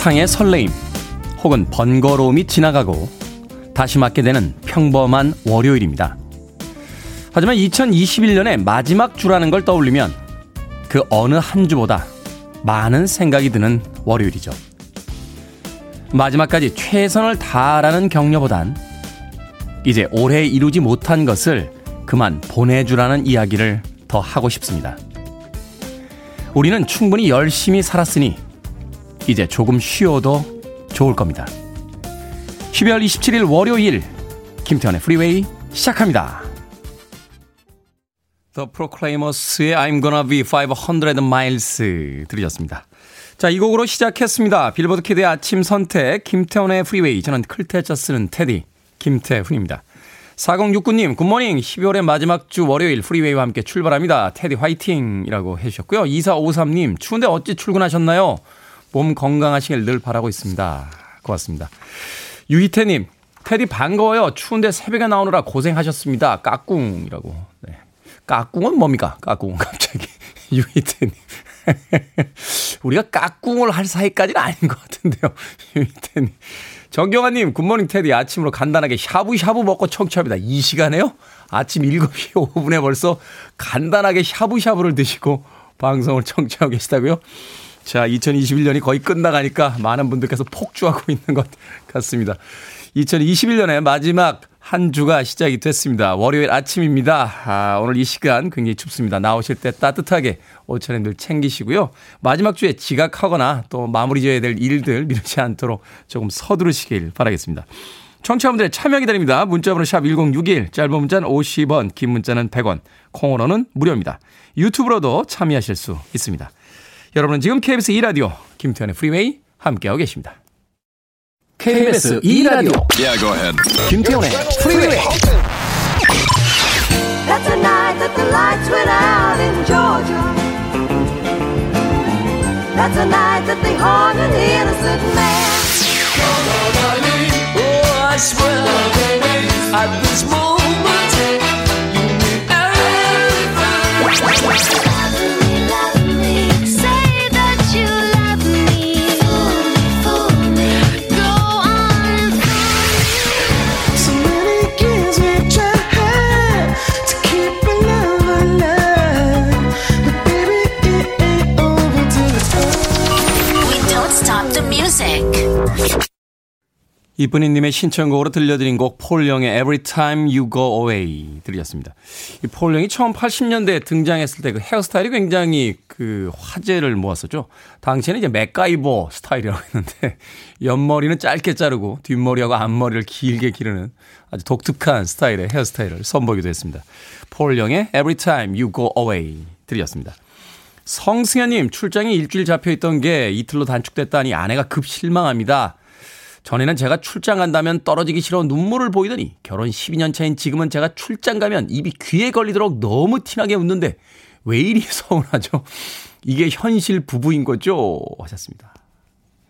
한바탕의 설레임 혹은 번거로움이 지나가고 다시 맞게 되는 평범한 월요일입니다. 하지만 2021년의 마지막 주라는 걸 떠올리면 그 어느 한 주보다 많은 생각이 드는 월요일이죠. 마지막까지 최선을 다하라는 격려보단 이제 올해 이루지 못한 것을 그만 보내주라는 이야기를 더 하고 싶습니다. 우리는 충분히 열심히 살았으니 이제 조금 쉬어도 좋을 겁니다. 12월 27일 월요일 김태훈의 프리웨이 시작합니다. The Proclaimers의 I'm Gonna Be 500 Miles 들으셨습니다. 자, 이 곡으로 시작했습니다. 빌보드 kid의 아침 선택 김태훈의 프리웨이 저는 클 태 자 쓰는 테디 김태훈입니다. 4069님, good morning. 12월의 마지막 주 월요일 프리웨이와 함께 출발합니다. 테디 화이팅 이라고 해주셨고요. 2453님, 추운데 어찌 출근하셨나요? 몸 건강하시길 늘 바라고 있습니다. 고맙습니다. 유희태님, 테디 반가워요. 추운데 새벽에 나오느라 고생하셨습니다. 까꿍이라고. 네. 까꿍은 뭡니까? 까꿍 갑자기. 유희태님. 우리가 까꿍을 할 사이까지는 아닌 것 같은데요. 유희태님. 정경아님, 굿모닝 테디. 아침으로 간단하게 샤브샤브 먹고 청취합니다. 이 시간에요? 아침 7시 5분에 벌써 간단하게 샤브샤브를 드시고 방송을 청취하고 계시다고요? 자, 2021년이 거의 끝나가니까 많은 분들께서 폭주하고 있는 것 같습니다. 2021년의 마지막 한 주가 시작이 됐습니다. 월요일 아침입니다. 아, 오늘 이 시간 굉장히 춥습니다. 나오실 때 따뜻하게 옷차림 늘 챙기시고요. 마지막 주에 지각하거나 또 마무리 지어야 될 일들 미루지 않도록 조금 서두르시길 바라겠습니다. 청취자분들의 참여 기다립니다. 문자번호 샵 1061, 짧은 문자는 50원, 긴 문자는 100원, 콩으로는 무료입니다. 유튜브로도 참여하실 수 있습니다. 여러분은 지금 KBS 2라디오 김태현의 프리웨이 함께하고 계십니다. KBS 2라디오 Yeah, go ahead. 김태현의 프리웨이 That's the night that the lights went out in Georgia. That's the night that they hung an innocent man. Oh, I swear, at this moment, you mean everything. 이쁜이님의 신청곡으로 들려드린 곡 폴영의 Every Time You Go Away 들으셨습니다. 이 폴영이 처음 80년대에 등장했을 때 그 헤어스타일이 굉장히 그 화제를 모았었죠. 당시에는 이제 맥가이버 스타일이라고 했는데 옆머리는 짧게 자르고 뒷머리하고 앞머리를 길게 기르는 아주 독특한 스타일의 헤어스타일을 선보이기도 했습니다. 폴영의 Every Time You Go Away 들으셨습니다. 성승현님 출장이 일주일 잡혀있던 게 이틀로 단축됐다니 아내가 급 실망합니다. 전에는 제가 출장 간다면 떨어지기 싫어 눈물을 보이더니 결혼 12년 차인 지금은 제가 출장 가면 입이 귀에 걸리도록 너무 티나게 웃는데 왜 이리 서운하죠? 이게 현실 부부인 거죠? 하셨습니다.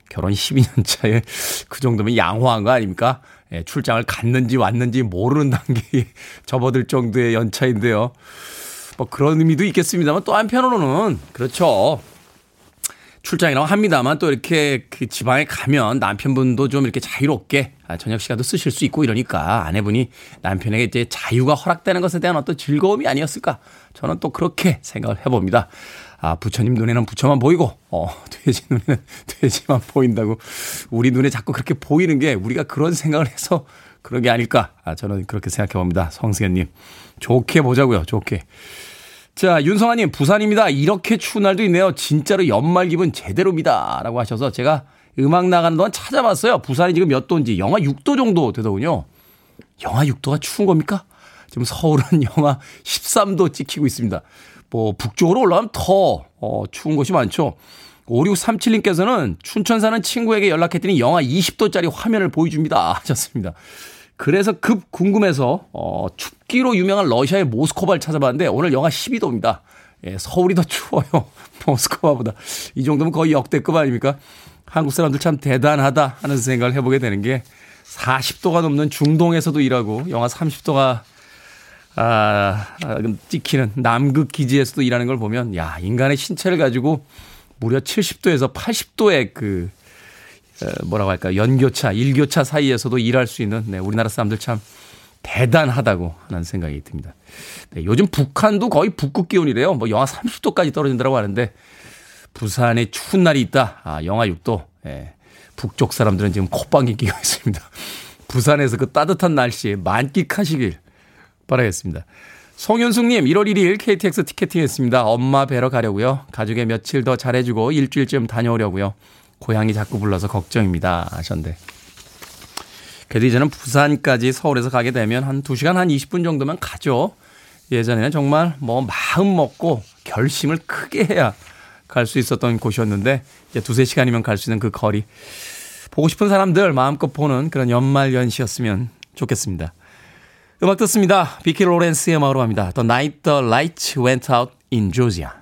결혼 12년 차에 그 정도면 양호한 거 아닙니까? 예, 출장을 갔는지 왔는지 모르는 단계에 접어들 정도의 연차인데요. 뭐 그런 의미도 있겠습니다만 또 한편으로는 그렇죠. 출장이라고 합니다만 또 이렇게 그 지방에 가면 남편분도 좀 이렇게 자유롭게 아, 저녁 시간도 쓰실 수 있고 이러니까 아내분이 남편에게 이제 자유가 허락되는 것에 대한 어떤 즐거움이 아니었을까 저는 또 그렇게 생각을 해봅니다. 아, 부처님 눈에는 부처만 보이고, 어, 돼지 눈에는 돼지만 보인다고. 우리 눈에 자꾸 그렇게 보이는 게 우리가 그런 생각을 해서 그런 게 아닐까. 아, 저는 그렇게 생각해 봅니다. 성승현님. 좋게 보자고요. 좋게. 자, 윤성아님, 부산입니다. 이렇게 추운 날도 있네요. 진짜로 연말 기분 제대로입니다. 라고 하셔서 제가 음악 나가는 동안 찾아봤어요. 부산이 지금 몇 도인지 영하 6도 정도 되더군요. 영하 6도가 추운 겁니까? 지금 서울은 영하 13도 찍히고 있습니다. 뭐, 북쪽으로 올라가면 더, 어, 추운 곳이 많죠. 5637님께서는 춘천 사는 친구에게 연락했더니 영하 20도짜리 화면을 보여줍니다. 하셨습니다. 그래서 급 궁금해서 어, 춥기로 유명한 러시아의 모스코바를 찾아봤는데 오늘 영하 12도입니다. 예, 서울이 더 추워요. 모스코바보다. 이 정도면 거의 역대급 아닙니까? 한국 사람들 참 대단하다 하는 생각을 해보게 되는 게 40도가 넘는 중동에서도 일하고 영하 30도가 아, 아, 찍히는 남극 기지에서도 일하는 걸 보면 야 인간의 신체를 가지고 무려 70도에서 80도의 그 에, 뭐라고 할까 연교차, 일교차 사이에서도 일할 수 있는 네, 우리나라 사람들 참 대단하다고 하는 생각이 듭니다. 네, 요즘 북한도 거의 북극 기온이래요. 뭐 영하 30도까지 떨어진다고 하는데 부산에 추운 날이 있다. 아, 영하 6도. 예, 북쪽 사람들은 지금 콧방귀 끼고 있습니다. 부산에서 그 따뜻한 날씨에 만끽하시길 바라겠습니다. 송윤숙님, 1월 1일 KTX 티켓팅 했습니다. 엄마 뵈러 가려고요. 가족의 며칠 더 잘해주고 일주일쯤 다녀오려고요. 고향이 자꾸 불러서 걱정입니다. 하셨는데. 그래도 이제는 부산까지 서울에서 가게 되면 한 2시간 한 20분 정도면 가죠. 예전에는 정말 뭐 마음 먹고 결심을 크게 해야 갈 수 있었던 곳이었는데 이제 두세 시간이면 갈 수 있는 그 거리. 보고 싶은 사람들 마음껏 보는 그런 연말 연시였으면 좋겠습니다. 음악 듣습니다. 비키 로렌스의 음악으로 갑니다. The Night the Lights Went Out in Georgia.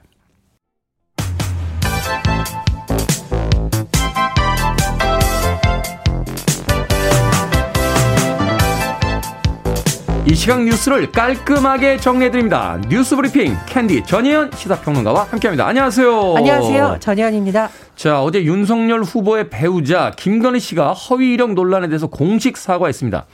이 시각 뉴스를 깔끔하게 정리해드립니다. 뉴스 브리핑 캔디 전혜연 시사평론가와 함께합니다. 안녕하세요. 안녕하세요. 전혜연입니다. 자, 어제 윤석열 후보의 배우자 김건희 씨가 허위 이력 논란에 대해서 공식 사과했습니다.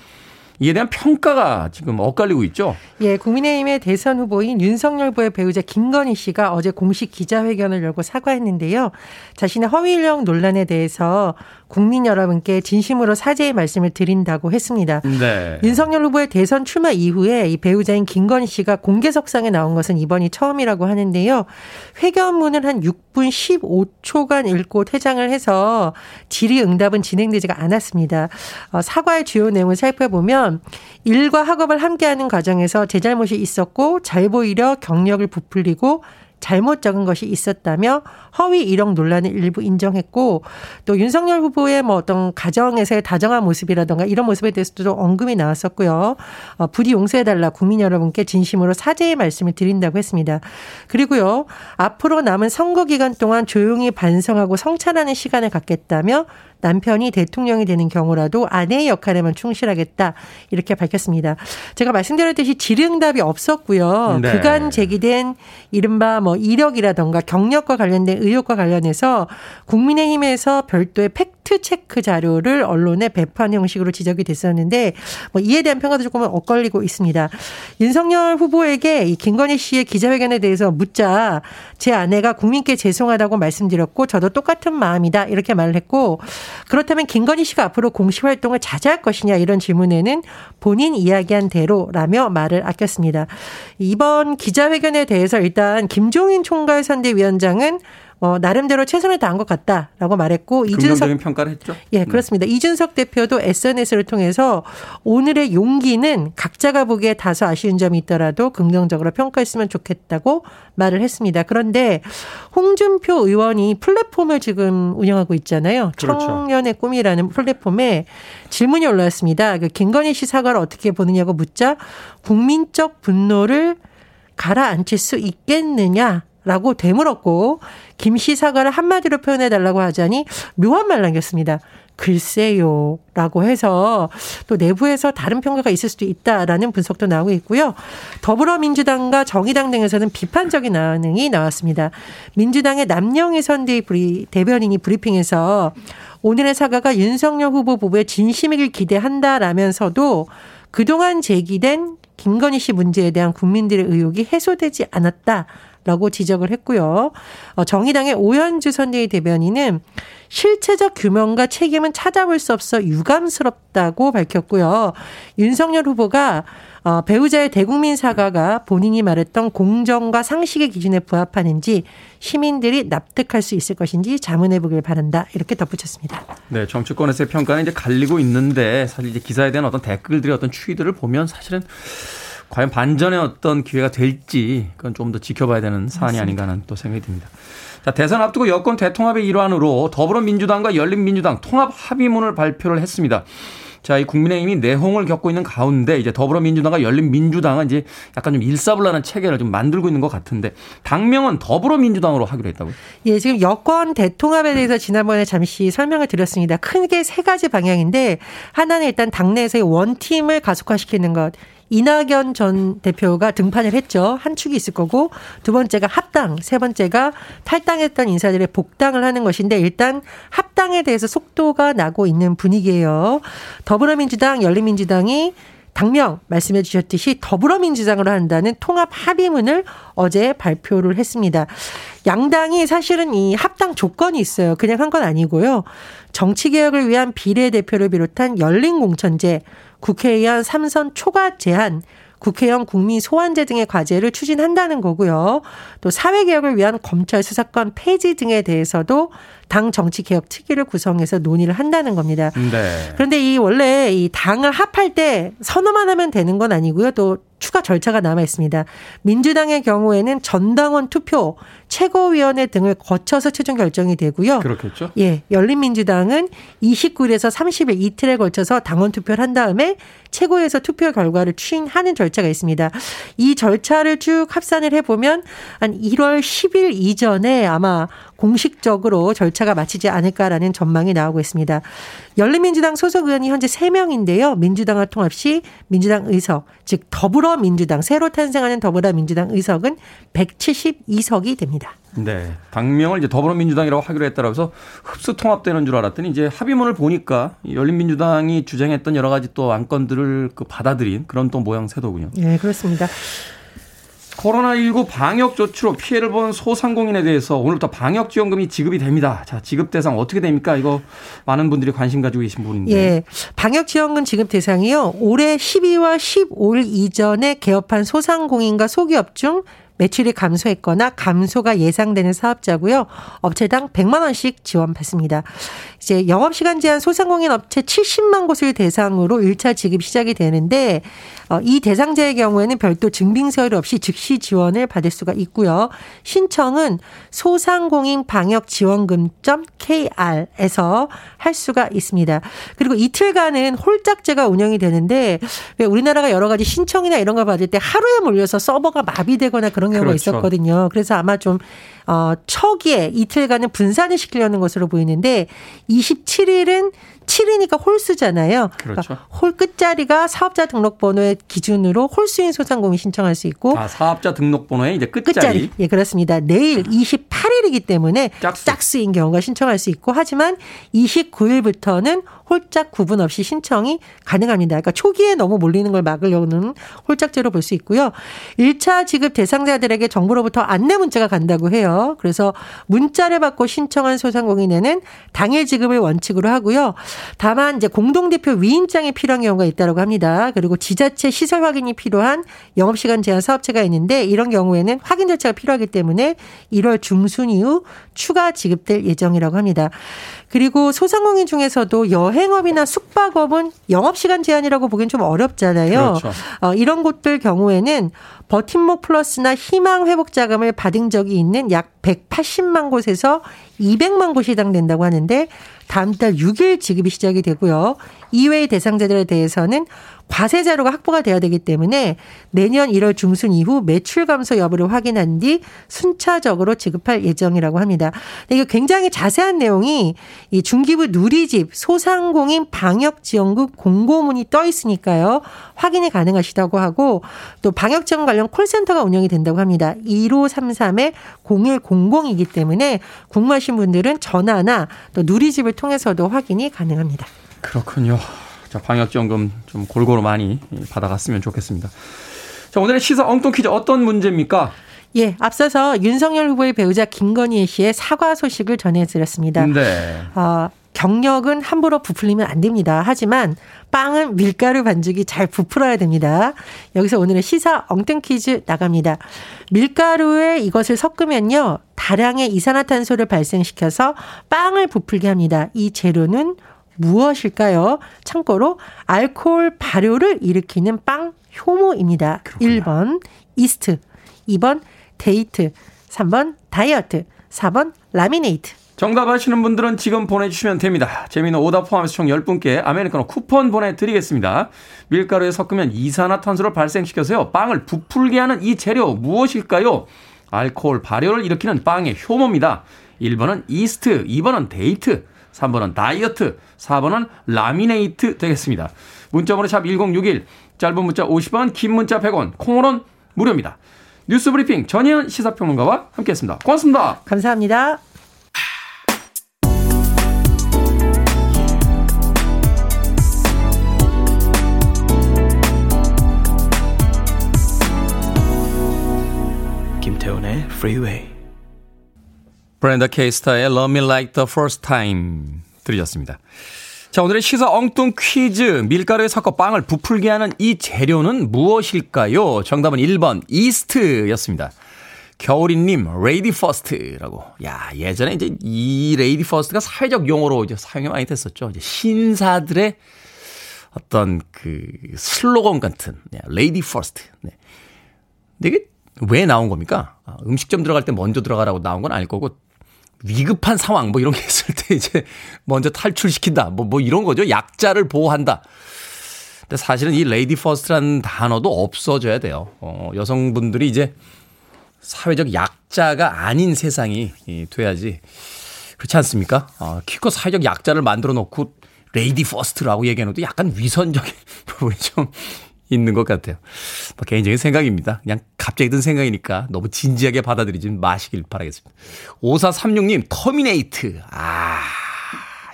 이에 대한 평가가 지금 엇갈리고 있죠. 예, 국민의힘의 대선 후보인 윤석열 후보의 배우자 김건희 씨가 어제 공식 기자회견을 열고 사과했는데요. 자신의 허위 이력 논란에 대해서 국민 여러분께 진심으로 사죄의 말씀을 드린다고 했습니다. 네. 윤석열 후보의 대선 출마 이후에 이 배우자인 김건희 씨가 공개석상에 나온 것은 이번이 처음이라고 하는데요. 회견문을 한 6분 15초간 읽고 퇴장을 해서 질의응답은 진행되지가 않았습니다. 어, 사과의 주요 내용을 살펴보면 일과 학업을 함께하는 과정에서 제 잘못이 있었고 잘 보이려 경력을 부풀리고 잘못 적은 것이 있었다며 허위 이력 논란을 일부 인정했고 또 윤석열 후보의 뭐 어떤 가정에서의 다정한 모습이라던가 이런 모습에 대해서도 언급이 나왔었고요. 어, 부디 용서해달라 국민 여러분께 진심으로 사죄의 말씀을 드린다고 했습니다. 그리고요. 앞으로 남은 선거 기간 동안 조용히 반성하고 성찰하는 시간을 갖겠다며 남편이 대통령이 되는 경우라도 아내의 역할에만 충실하겠다 이렇게 밝혔습니다. 제가 말씀드렸듯이 질의응답이 없었고요. 네. 그간 제기된 이른바 뭐 이력이라던가 경력과 관련된 의혹과 관련해서 국민의힘에서 별도의 팩 트 체크 자료를 언론에 배포한 형식으로 지적이 됐었는데 뭐 이에 대한 평가도 조금은 엇갈리고 있습니다. 윤석열 후보에게 이 김건희 씨의 기자회견에 대해서 묻자 제 아내가 국민께 죄송하다고 말씀드렸고 저도 똑같은 마음이다 이렇게 말을 했고 그렇다면 김건희 씨가 앞으로 공식 활동을 자제할 것이냐 이런 질문에는 본인 이야기한 대로라며 말을 아꼈습니다. 이번 기자회견에 대해서 일단 김종인 총괄 선대위원장은 어, 나름대로 최선을 다한 것 같다라고 말했고 이준석 평가를 했죠. 예, 그렇습니다. 이준석 대표도 SNS를 통해서 오늘의 용기는 각자가 보기에 다소 아쉬운 점이 있더라도 긍정적으로 평가했으면 좋겠다고 말을 했습니다. 그런데 홍준표 의원이 플랫폼을 지금 운영하고 있잖아요. 그렇죠. 청년의 꿈이라는 플랫폼에 질문이 올라왔습니다. 그 김건희 씨 사과를 어떻게 보느냐고 묻자 국민적 분노를 가라앉힐 수 있겠느냐? 라고 되물었고 김 씨 사과를 한마디로 표현해 달라고 하자니 묘한 말 남겼습니다. 글쎄요. 라고 해서 또 내부에서 다른 평가가 있을 수도 있다라는 분석도 나오고 있고요. 더불어민주당과 정의당 등에서는 비판적인 반응이 나왔습니다. 민주당의 남영희 선대 브리, 대변인이 브리핑에서 오늘의 사과가 윤석열 후보 부부의 진심이길 기대한다라면서도 그동안 제기된 김건희 씨 문제에 대한 국민들의 의혹이 해소되지 않았다. 라고 지적을 했고요. 어, 정의당의 오현주 선대위 대변인은 실체적 규명과 책임은 찾아볼 수 없어 유감스럽다고 밝혔고요. 윤석열 후보가 어, 배우자의 대국민 사과가 본인이 말했던 공정과 상식의 기준에 부합하는지 시민들이 납득할 수 있을 것인지 자문해 보길 바란다. 이렇게 덧붙였습니다. 네, 정치권에서의 평가는 이제 갈리고 있는데 사실 이제 기사에 대한 어떤 댓글들의 어떤 추이들을 보면 사실은 과연 반전의 어떤 기회가 될지 그건 좀 더 지켜봐야 되는 사안이 아닌가 하는 또 생각이 듭니다. 자, 대선 앞두고 여권 대통합의 일환으로 더불어민주당과 열린민주당 통합 합의문을 발표를 했습니다. 자, 이 국민의힘이 내홍을 겪고 있는 가운데 이제 더불어민주당과 열린민주당은 이제 약간 좀 일사불란한 체계를 좀 만들고 있는 것 같은데 당명은 더불어민주당으로 하기로 했다고요? 예, 지금 여권 대통합에 대해서 지난번에 잠시 설명을 드렸습니다. 크게 세 가지 방향인데 하나는 일단 당내에서의 원팀을 가속화시키는 것. 이낙연 전 대표가 등판을 했죠. 한 축이 있을 거고 두 번째가 합당, 세 번째가 탈당했던 인사들의 복당을 하는 것인데 일단 합당에 대해서 속도가 나고 있는 분위기예요. 더불어민주당, 열린민주당이 당명 말씀해 주셨듯이 더불어민주당으로 한다는 통합 합의문을 어제 발표를 했습니다. 양당이 사실은 이 합당 조건이 있어요. 그냥 한 건 아니고요. 정치개혁을 위한 비례대표를 비롯한 열린공천제, 국회의원 삼선 초과 제한, 국회의원 국민 소환제 등의 과제를 추진한다는 거고요. 또 사회개혁을 위한 검찰 수사권 폐지 등에 대해서도 당 정치개혁 특위를 구성해서 논의를 한다는 겁니다. 네. 그런데 이 원래 이 당을 합할 때 선언만 하면 되는 건 아니고요. 또 추가 절차가 남아 있습니다. 민주당의 경우에는 전당원 투표, 최고위원회 등을 거쳐서 최종 결정이 되고요. 그렇겠죠. 예, 열린민주당은 29일에서 30일 이틀에 걸쳐서 당원 투표를 한 다음에 최고에서 투표 결과를 추인하는 절차가 있습니다. 이 절차를 쭉 합산을 해보면 한 1월 10일 이전에 아마 공식적으로 절차가 마치지 않을까라는 전망이 나오고 있습니다. 열린민주당 소속 의원이 현재 3명인데요. 민주당과 통합 시 민주당 의석, 즉 더불어민주당, 새로 탄생하는 더불어민주당 의석은 172석이 됩니다. 네. 당명을 이제 더불어민주당이라고 하기로 했다고 해서 흡수 통합되는 줄 알았더니 이제 합의문을 보니까 이 열린민주당이 주장했던 여러 가지 또 안건들을 그 받아들인 그런 또 모양새도군요. 예, 그렇습니다. 코로나19 방역 조치로 피해를 본 소상공인에 대해서 오늘부터 방역 지원금이 지급이 됩니다. 자, 지급 대상 어떻게 됩니까? 이거 많은 분들이 관심 가지고 계신 부분인데. 예. 방역 지원금 지급 대상이요. 올해 12월 15일 이전에 개업한 소상공인과 소기업 중 매출이 감소했거나 감소가 예상되는 사업자고요. 업체당 100만 원씩 지원받습니다. 이제 영업 시간 제한 소상공인 업체 70만 곳을 대상으로 1차 지급 시작이 되는데 어, 이 대상자의 경우에는 별도 증빙서열 없이 즉시 지원을 받을 수가 있고요. 신청은 소상공인 방역 지원금.kr에서 할 수가 있습니다. 그리고 이틀간은 홀짝제가 운영이 되는데 왜 우리나라가 여러 가지 신청이나 이런 거 받을 때 하루에 몰려서 서버가 마비되거나 그런 경우가 그렇죠. 있었거든요. 그래서 아마 좀 어, 초기에 이틀간은 분산을 시키려는 것으로 보이는데 27일은 7이니까 홀수잖아요. 그렇죠. 홀 끝자리가 사업자 등록번호의 기준으로 홀수인 소상공인 신청할 수 있고 아, 사업자 등록번호의 이제 끝자리. 끝자리. 예, 그렇습니다. 내일 28일이기 때문에 짝수. 짝수인 경우가 신청할 수 있고 하지만 29일부터는 홀짝 구분 없이 신청이 가능합니다. 그러니까 초기에 너무 몰리는 걸 막으려는 홀짝제로 볼 수 있고요. 1차 지급 대상자 들에게 정부로부터 안내 문자가 간다고 해요. 그래서 문자를 받고 신청한 소상공인에는 당일 지급을 원칙으로 하고요. 다만 이제 공동대표 위임장이 필요한 경우가 있다고 합니다. 그리고 지자체 시설 확인이 필요한 영업시간 제한 사업체가 있는데 이런 경우에는 확인 절차가 필요하기 때문에 1월 중순 이후 추가 지급될 예정이라고 합니다. 그리고 소상공인 중에서도 여행업이나 숙박업은 영업시간 제한이라고 보기엔 좀 어렵잖아요. 그렇죠. 어, 이런 곳들 경우에는 버팀목 플러스나 희망 회복 자금을 받은 적이 있는 약 180만 곳에서 200만 곳이 해당된다고 하는데 다음 달 6일 지급이 시작이 되고요. 이외의 대상자들에 대해서는 과세 자료가 확보가 돼야 되기 때문에 내년 1월 중순 이후 매출 감소 여부를 확인한 뒤 순차적으로 지급할 예정이라고 합니다. 이게 굉장히 자세한 내용이 이 중기부 누리집 소상공인 방역 지원금 공고문이 떠 있으니까요. 확인이 가능하시다고 하고 또 방역 지원 관련 콜센터가 운영이 된다고 합니다. 1533에 0100이기 때문에 궁금하신 분들은 전화나 또 누리집을 통해서도 확인이 가능합니다. 그렇군요. 자, 방역지원금 좀 골고루 많이 받아갔으면 좋겠습니다. 자, 오늘의 시사 엉뚱 퀴즈 어떤 문제입니까? 예, 앞서서 윤석열 후보의 배우자 김건희 씨의 사과 소식을 전해드렸습니다. 네. 어, 경력은 함부로 부풀리면 안 됩니다. 하지만 빵은 밀가루 반죽이 잘 부풀어야 됩니다. 여기서 오늘의 시사 엉뚱 퀴즈 나갑니다. 밀가루에 이것을 섞으면요. 다량의 이산화탄소를 발생시켜서 빵을 부풀게 합니다. 이 재료는 무엇일까요? 참고로 알코올 발효를 일으키는 빵 효모입니다. 1번 이스트, 2번 데이트, 3번 다이어트, 4번 라미네이트. 정답 아시는 분들은 지금 보내주시면 됩니다. 재미난 오답 포함해서 총 10분께 아메리카노 쿠폰 보내드리겠습니다. 밀가루에 섞으면 이산화탄소를 발생시켜서요. 빵을 부풀게 하는 이 재료 무엇일까요? 알코올 발효를 일으키는 빵의 효모입니다. 1번은 이스트, 2번은 데이트, 3번은 다이어트, 4번은 라미네이트 되겠습니다. 문자번호 샵 1061, 짧은 문자 50원, 긴 문자 100원, 콩으로는 무료입니다. 뉴스 브리핑 전혜연 시사평론가와 함께했습니다. 고맙습니다. 감사합니다. Freeway. Brenda K. Starr의 Love Me Like the First Time 들으셨습니다. 자, 오늘의 시사 엉뚱 퀴즈. 밀가루에 섞어 빵을 부풀게 하는 이 재료는 무엇일까요? 정답은 1번 이스트였습니다. 겨울이님, lady first라고. 야, 예전에 이제 이 lady first가 사회적 용어로 이제 사용이 많이 됐었죠. 이제 신사들의 어떤 그 슬로건 같은, 네, lady first. 네. 이게 왜 나온 겁니까? 아, 음식점 들어갈 때 먼저 들어가라고 나온 건 아닐 거고 위급한 상황 뭐 이런 게 있을 때 이제 먼저 탈출시킨다. 뭐, 뭐 이런 거죠. 약자를 보호한다. 근데 사실은 이 레이디 퍼스트라는 단어도 없어져야 돼요. 어, 여성분들이 이제 사회적 약자가 아닌 세상이 이, 돼야지. 그렇지 않습니까? 어, 기껏 사회적 약자를 만들어 놓고 레이디 퍼스트라고 얘기하는 것도 약간 위선적인 부분이 좀 있는 것 같아요. 뭐 개인적인 생각입니다. 그냥 갑자기 든 생각이니까 너무 진지하게 받아들이지 마시길 바라겠습니다. 5436님, terminate. 아,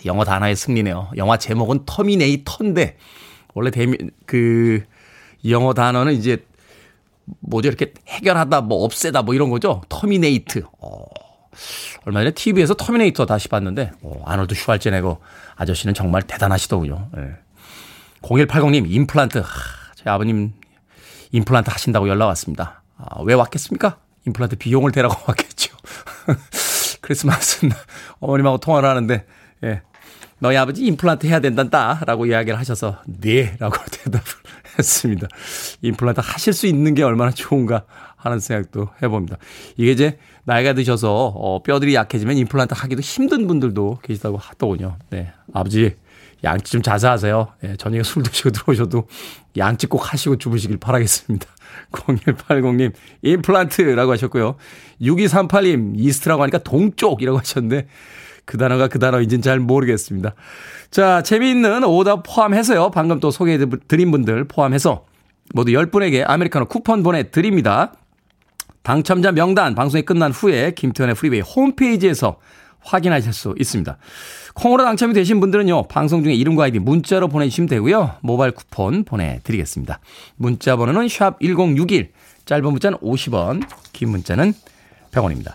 영어 단어의 승리네요. 영화 제목은 터미네이터인데, 원래 대미, 그, 영어 단어는 이제, 뭐죠, 이렇게 해결하다, 뭐, 없애다, 뭐 이런 거죠. terminate. 어, 얼마 전에 TV에서 터미네이터 다시 봤는데, 어, 아놀드 슈왈제네거 아저씨는 정말 대단하시더군요. 예. 0180님, 임플란트. 하, 제 아버님 임플란트 하신다고 연락 왔습니다. 아, 왜 왔겠습니까? 임플란트 비용을 대라고 왔겠죠. 크리스마스는 어머님하고 통화를 하는데, 예. 너희 아버지 임플란트 해야 된단다. 라고 이야기를 하셔서, 네. 라고 대답을 했습니다. 임플란트 하실 수 있는 게 얼마나 좋은가 하는 생각도 해봅니다. 이게 이제 나이가 드셔서 어, 뼈들이 약해지면 임플란트 하기도 힘든 분들도 계시다고 하더군요. 네. 아버지, 양치 좀 자세하세요. 예, 저녁에 술 드시고 들어오셔도 양치 꼭 하시고 주무시길 바라겠습니다. 0180님, 임플란트라고 하셨고요. 6238님, East라고 하니까 동쪽이라고 하셨는데, 그 단어가 그 단어인지는 잘 모르겠습니다. 자, 재미있는 오답 포함해서요. 방금 또 소개해드린 분들 포함해서 모두 10분에게 아메리카노 쿠폰 보내드립니다. 당첨자 명단 방송이 끝난 후에 김태훈의 프리웨이 홈페이지에서 확인하실 수 있습니다. 콩으로 당첨이 되신 분들은요, 방송 중에 이름과 아이디 문자로 보내주시면 되고요. 모바일 쿠폰 보내드리겠습니다. 문자 번호는 샵 1061, 짧은 문자는 50원, 긴 문자는 100원입니다.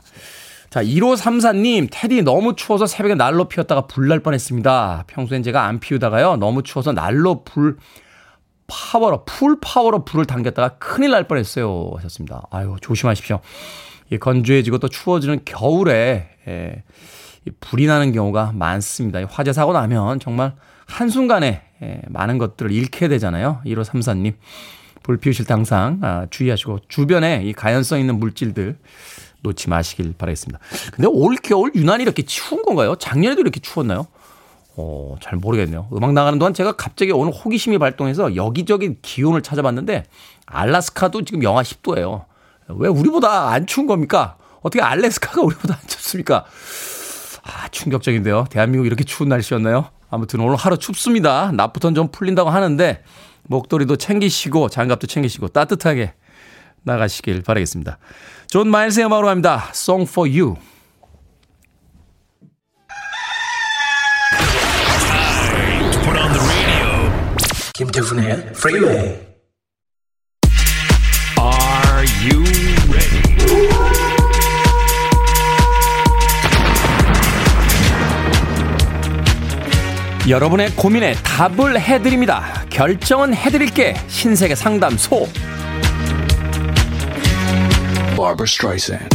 자, 1534님, 태디 너무 추워서 새벽에 난로 피웠다가 불 날 뻔했습니다. 평소엔 제가 안 피우다가요, 너무 추워서 난로 불, 파워로, full power로 불을 당겼다가 큰일 날 뻔했어요. 하셨습니다. 아유, 조심하십시오. 이 건조해지고 또 추워지는 겨울에, 예, 이 불이 나는 경우가 많습니다. 이 화재 사고 나면 정말 한순간에 예, 많은 것들을 잃게 되잖아요. 1534님. 불 피우실 때 항상 아, 주의하시고 주변에 이 가연성 있는 물질들 놓지 마시길 바라겠습니다. 근데 올 겨울 유난히 이렇게 추운 건가요? 작년에도 이렇게 추웠나요? 어, 잘 모르겠네요. 음악 나가는 동안 제가 갑자기 오늘 호기심이 발동해서 여기저기 기온을 찾아봤는데 알라스카도 지금 영하 10도예요. 왜 우리보다 안 추운 겁니까? 어떻게 알래스카가 우리보다 안 춥습니까? 아, 충격적인데요. 대한민국 이렇게 추운 날씨였나요? 아무튼 오늘 하루 춥습니다. 낮부터는 좀 풀린다고 하는데 목도리도 챙기시고 장갑도 챙기시고 따뜻하게 나가시길 바라겠습니다. 존 마일스의 음악으로 갑니다. Song for You. 김태훈의 Freeway. Are you 여러분의 고민에 답을 해드립니다. 결정은 해드릴게. 신세계 상담소. Barbara Streisand.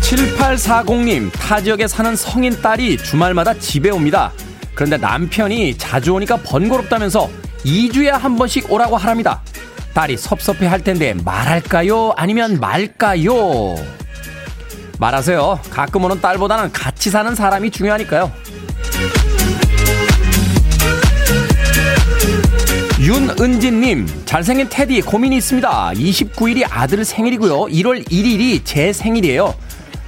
7840님, 타 지역에 사는 성인 딸이 주말마다 집에 옵니다. 그런데 남편이 자주 오니까 번거롭다면서 2주에 한 번씩 오라고 하랍니다. 딸이 섭섭해 할 텐데 말할까요? 아니면 말까요? 말하세요. 가끔 오는 딸보다는 같이 사는 사람이 중요하니까요. 윤은진님, 잘생긴 테디 고민이 있습니다. 29일이 아들 생일이고요. 1월 1일이 제 생일이에요.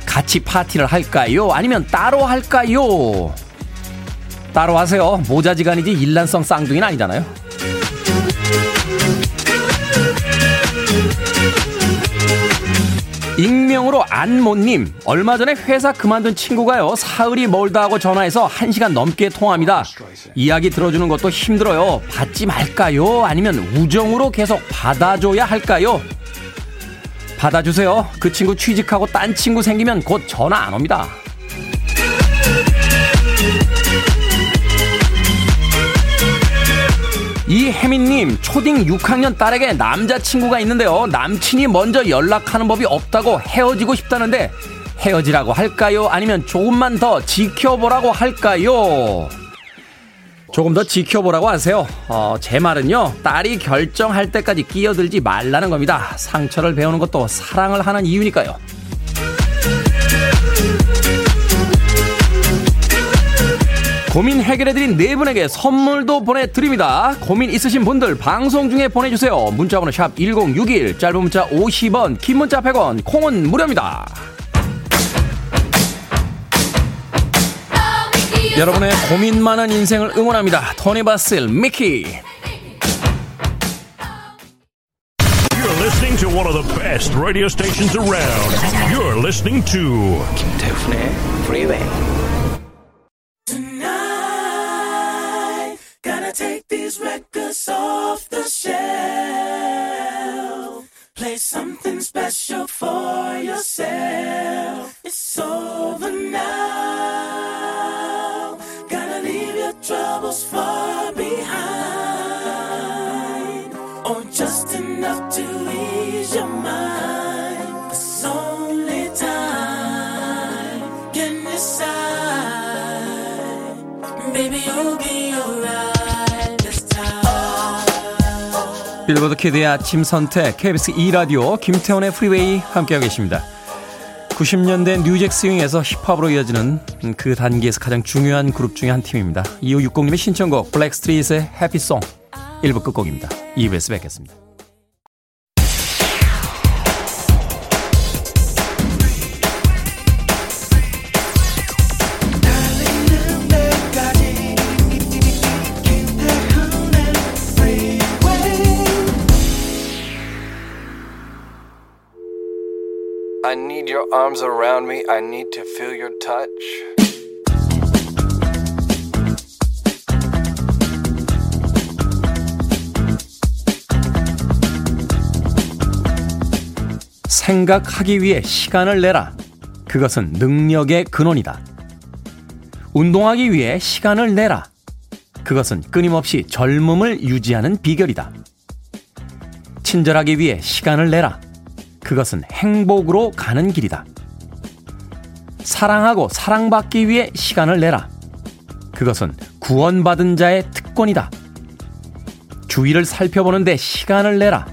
같이 파티를 할까요? 아니면 따로 할까요? 따로 하세요. 모자지간이지 일란성 쌍둥이는 아니잖아요. 익명으로 안모님 얼마 전에 회사 그만둔 친구가요 사흘이 멀다 하고 전화해서 1시간 넘게 통화합니다. 이야기 들어주는 것도 힘들어요. 받지 말까요? 아니면 우정으로 계속 받아줘야 할까요? 받아주세요. 그 친구 취직하고 딴 친구 생기면 곧 전화 안 옵니다 이혜민님 초딩 6학년 딸에게 남자친구가 있는데요. 남친이 먼저 연락하는 법이 없다고 헤어지고 싶다는데 헤어지라고 할까요? 아니면 조금만 더 지켜보라고 할까요? 조금 더 지켜보라고 하세요. 어, 제 말은요 딸이 결정할 때까지 끼어들지 말라는 겁니다. 상처를 배우는 것도 사랑을 하는 이유니까요 고민 해결해드린 네 분에게 선물도 보내드립니다. 고민 있으신 분들 방송 중에 보내주세요. 문자번호 샵 1061, 짧은 문자 50원, 긴 문자 100원, 콩은 무료입니다. 여러분의 고민 많은 인생을 응원합니다. 토니 바슬, 미키. You're listening to one of the best radio stations around. You're listening to 김태훈의 Freeway. These records off the shelf. Play something special for yourself. It's over now. Gotta leave your troubles far behind. Or just enough to ease your mind. 'Cause only time can decide. Baby, you'll be 빌보드 키드의 아침 선택 KBS 2라디오 김태훈의 프리웨이 함께하고 계십니다. 90년대 New Jack Swing에서 힙합으로 이어지는 그 단계에서 가장 중요한 그룹 중에 한 팀입니다. 2560님의 신청곡 블랙스트리트의 Happy Song 1부 끝곡입니다. 2부에서 뵙겠습니다. I need your arms around me. I need to feel your touch. 생각하기 위해 시간을 내라. 그것은 능력의 근원이다. 운동하기 위해 시간을 내라. 그것은 끊임없이 젊음을 유지하는 비결이다. 친절하기 위해 시간을 내라. 그것은 행복으로 가는 길이다. 사랑하고 사랑받기 위해 시간을 내라. 그것은 구원받은 자의 특권이다. 주위를 살펴보는데 시간을 내라.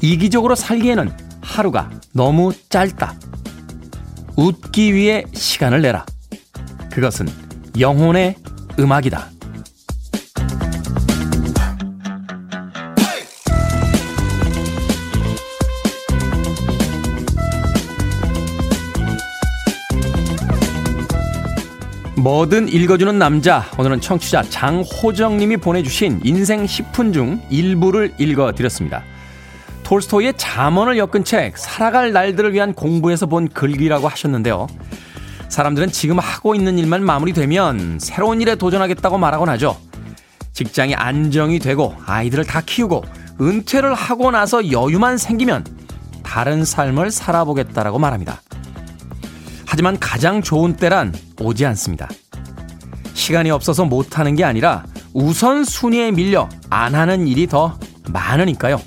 이기적으로 살기에는 하루가 너무 짧다. 웃기 위해 시간을 내라. 그것은 영혼의 음악이다. 뭐든 읽어주는 남자. 오늘은 청취자 장호정님이 보내주신 인생 10분 중 일부를 읽어드렸습니다. 톨스토이의 잠언을 엮은 책, 살아갈 날들을 위한 공부에서 본 글귀라고 하셨는데요. 사람들은 지금 하고 있는 일만 마무리되면 새로운 일에 도전하겠다고 말하곤 하죠. 직장이 안정이 되고 아이들을 다 키우고 은퇴를 하고 나서 여유만 생기면 다른 삶을 살아보겠다라고 말합니다. 하지만 가장 좋은 때란 오지 않습니다. 시간이 없어서 못하는 게 아니라 우선순위에 밀려 안 하는 일이 더 많으니까요.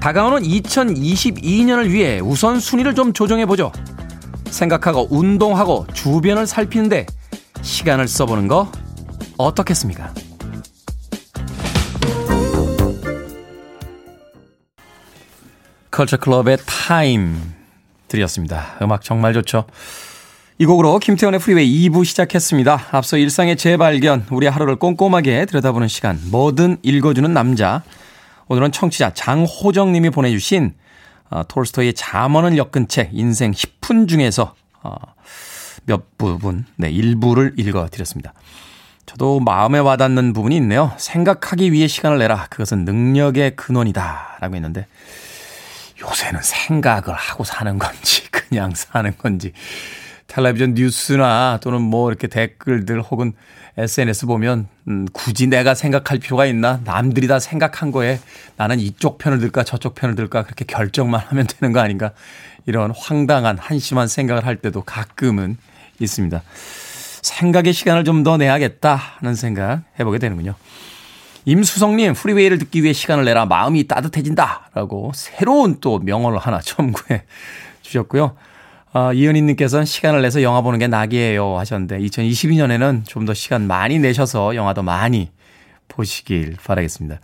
다가오는 2022년을 위해 우선순위를 좀 조정해보죠. 생각하고 운동하고 주변을 살피는데 시간을 써보는 거 어떻겠습니까? 컬처 클럽의 Time 드렸습니다. 음악 정말 좋죠. 이 곡으로 김태훈의 프리웨이 2부 시작했습니다. 앞서 일상의 재발견, 우리 하루를 꼼꼼하게 들여다보는 시간, 뭐든 읽어주는 남자. 오늘은 청취자 장호정 님이 보내주신 아, 톨스토이의 잠언을 엮은 책 인생 10분 중에서 어, 몇 부분, 네, 일부를 읽어드렸습니다. 저도 마음에 와닿는 부분이 있네요. 생각하기 위해 시간을 내라. 그것은 능력의 근원이다. 라고 했는데, 요새는 생각을 하고 사는 건지, 그냥 사는 건지, 텔레비전 뉴스나 또는 뭐 이렇게 댓글들 혹은 SNS 보면, 음, 굳이 내가 생각할 필요가 있나? 남들이 다 생각한 거에 나는 이쪽 편을 들까 저쪽 편을 들까 그렇게 결정만 하면 되는 거 아닌가? 이런 황당한 한심한 생각을 할 때도 가끔은 있습니다. 생각의 시간을 좀 더 내야겠다 하는 생각 해보게 되는군요. 임수성님, 프리웨이를 듣기 위해 시간을 내라 마음이 따뜻해진다. 라고 새로운 또 명언을 하나 첨구해 주셨고요. 아, 이현희님께서는 시간을 내서 영화 보는 게 낙이에요 하셨는데 2022년에는 좀 더 시간 많이 내셔서 영화도 많이 보시길 바라겠습니다.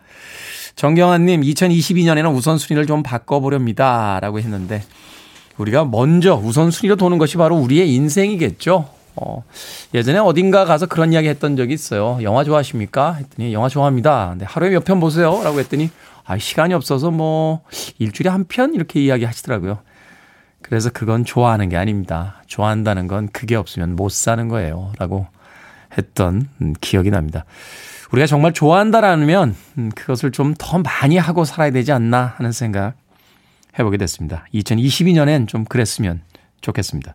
정경환님, 2022년에는 우선순위를 좀 바꿔보렵니다. 라고 했는데 우리가 먼저 우선순위로 도는 것이 바로 우리의 인생이겠죠. 어, 예전에 어딘가 가서 그런 이야기 했던 적이 있어요. 영화 좋아하십니까? 했더니 영화 좋아합니다. 근데 하루에 몇 편 보세요? 라고 했더니 아, 시간이 없어서 뭐 일주일에 한 편 이렇게 이야기 하시더라고요. 그래서 그건 좋아하는 게 아닙니다. 좋아한다는 건 그게 없으면 못 사는 거예요. 라고 했던 음, 기억이 납니다. 우리가 정말 좋아한다라면 음, 그것을 좀 더 많이 하고 살아야 되지 않나 하는 생각 해보게 됐습니다. 2022년엔 좀 그랬으면 좋겠습니다.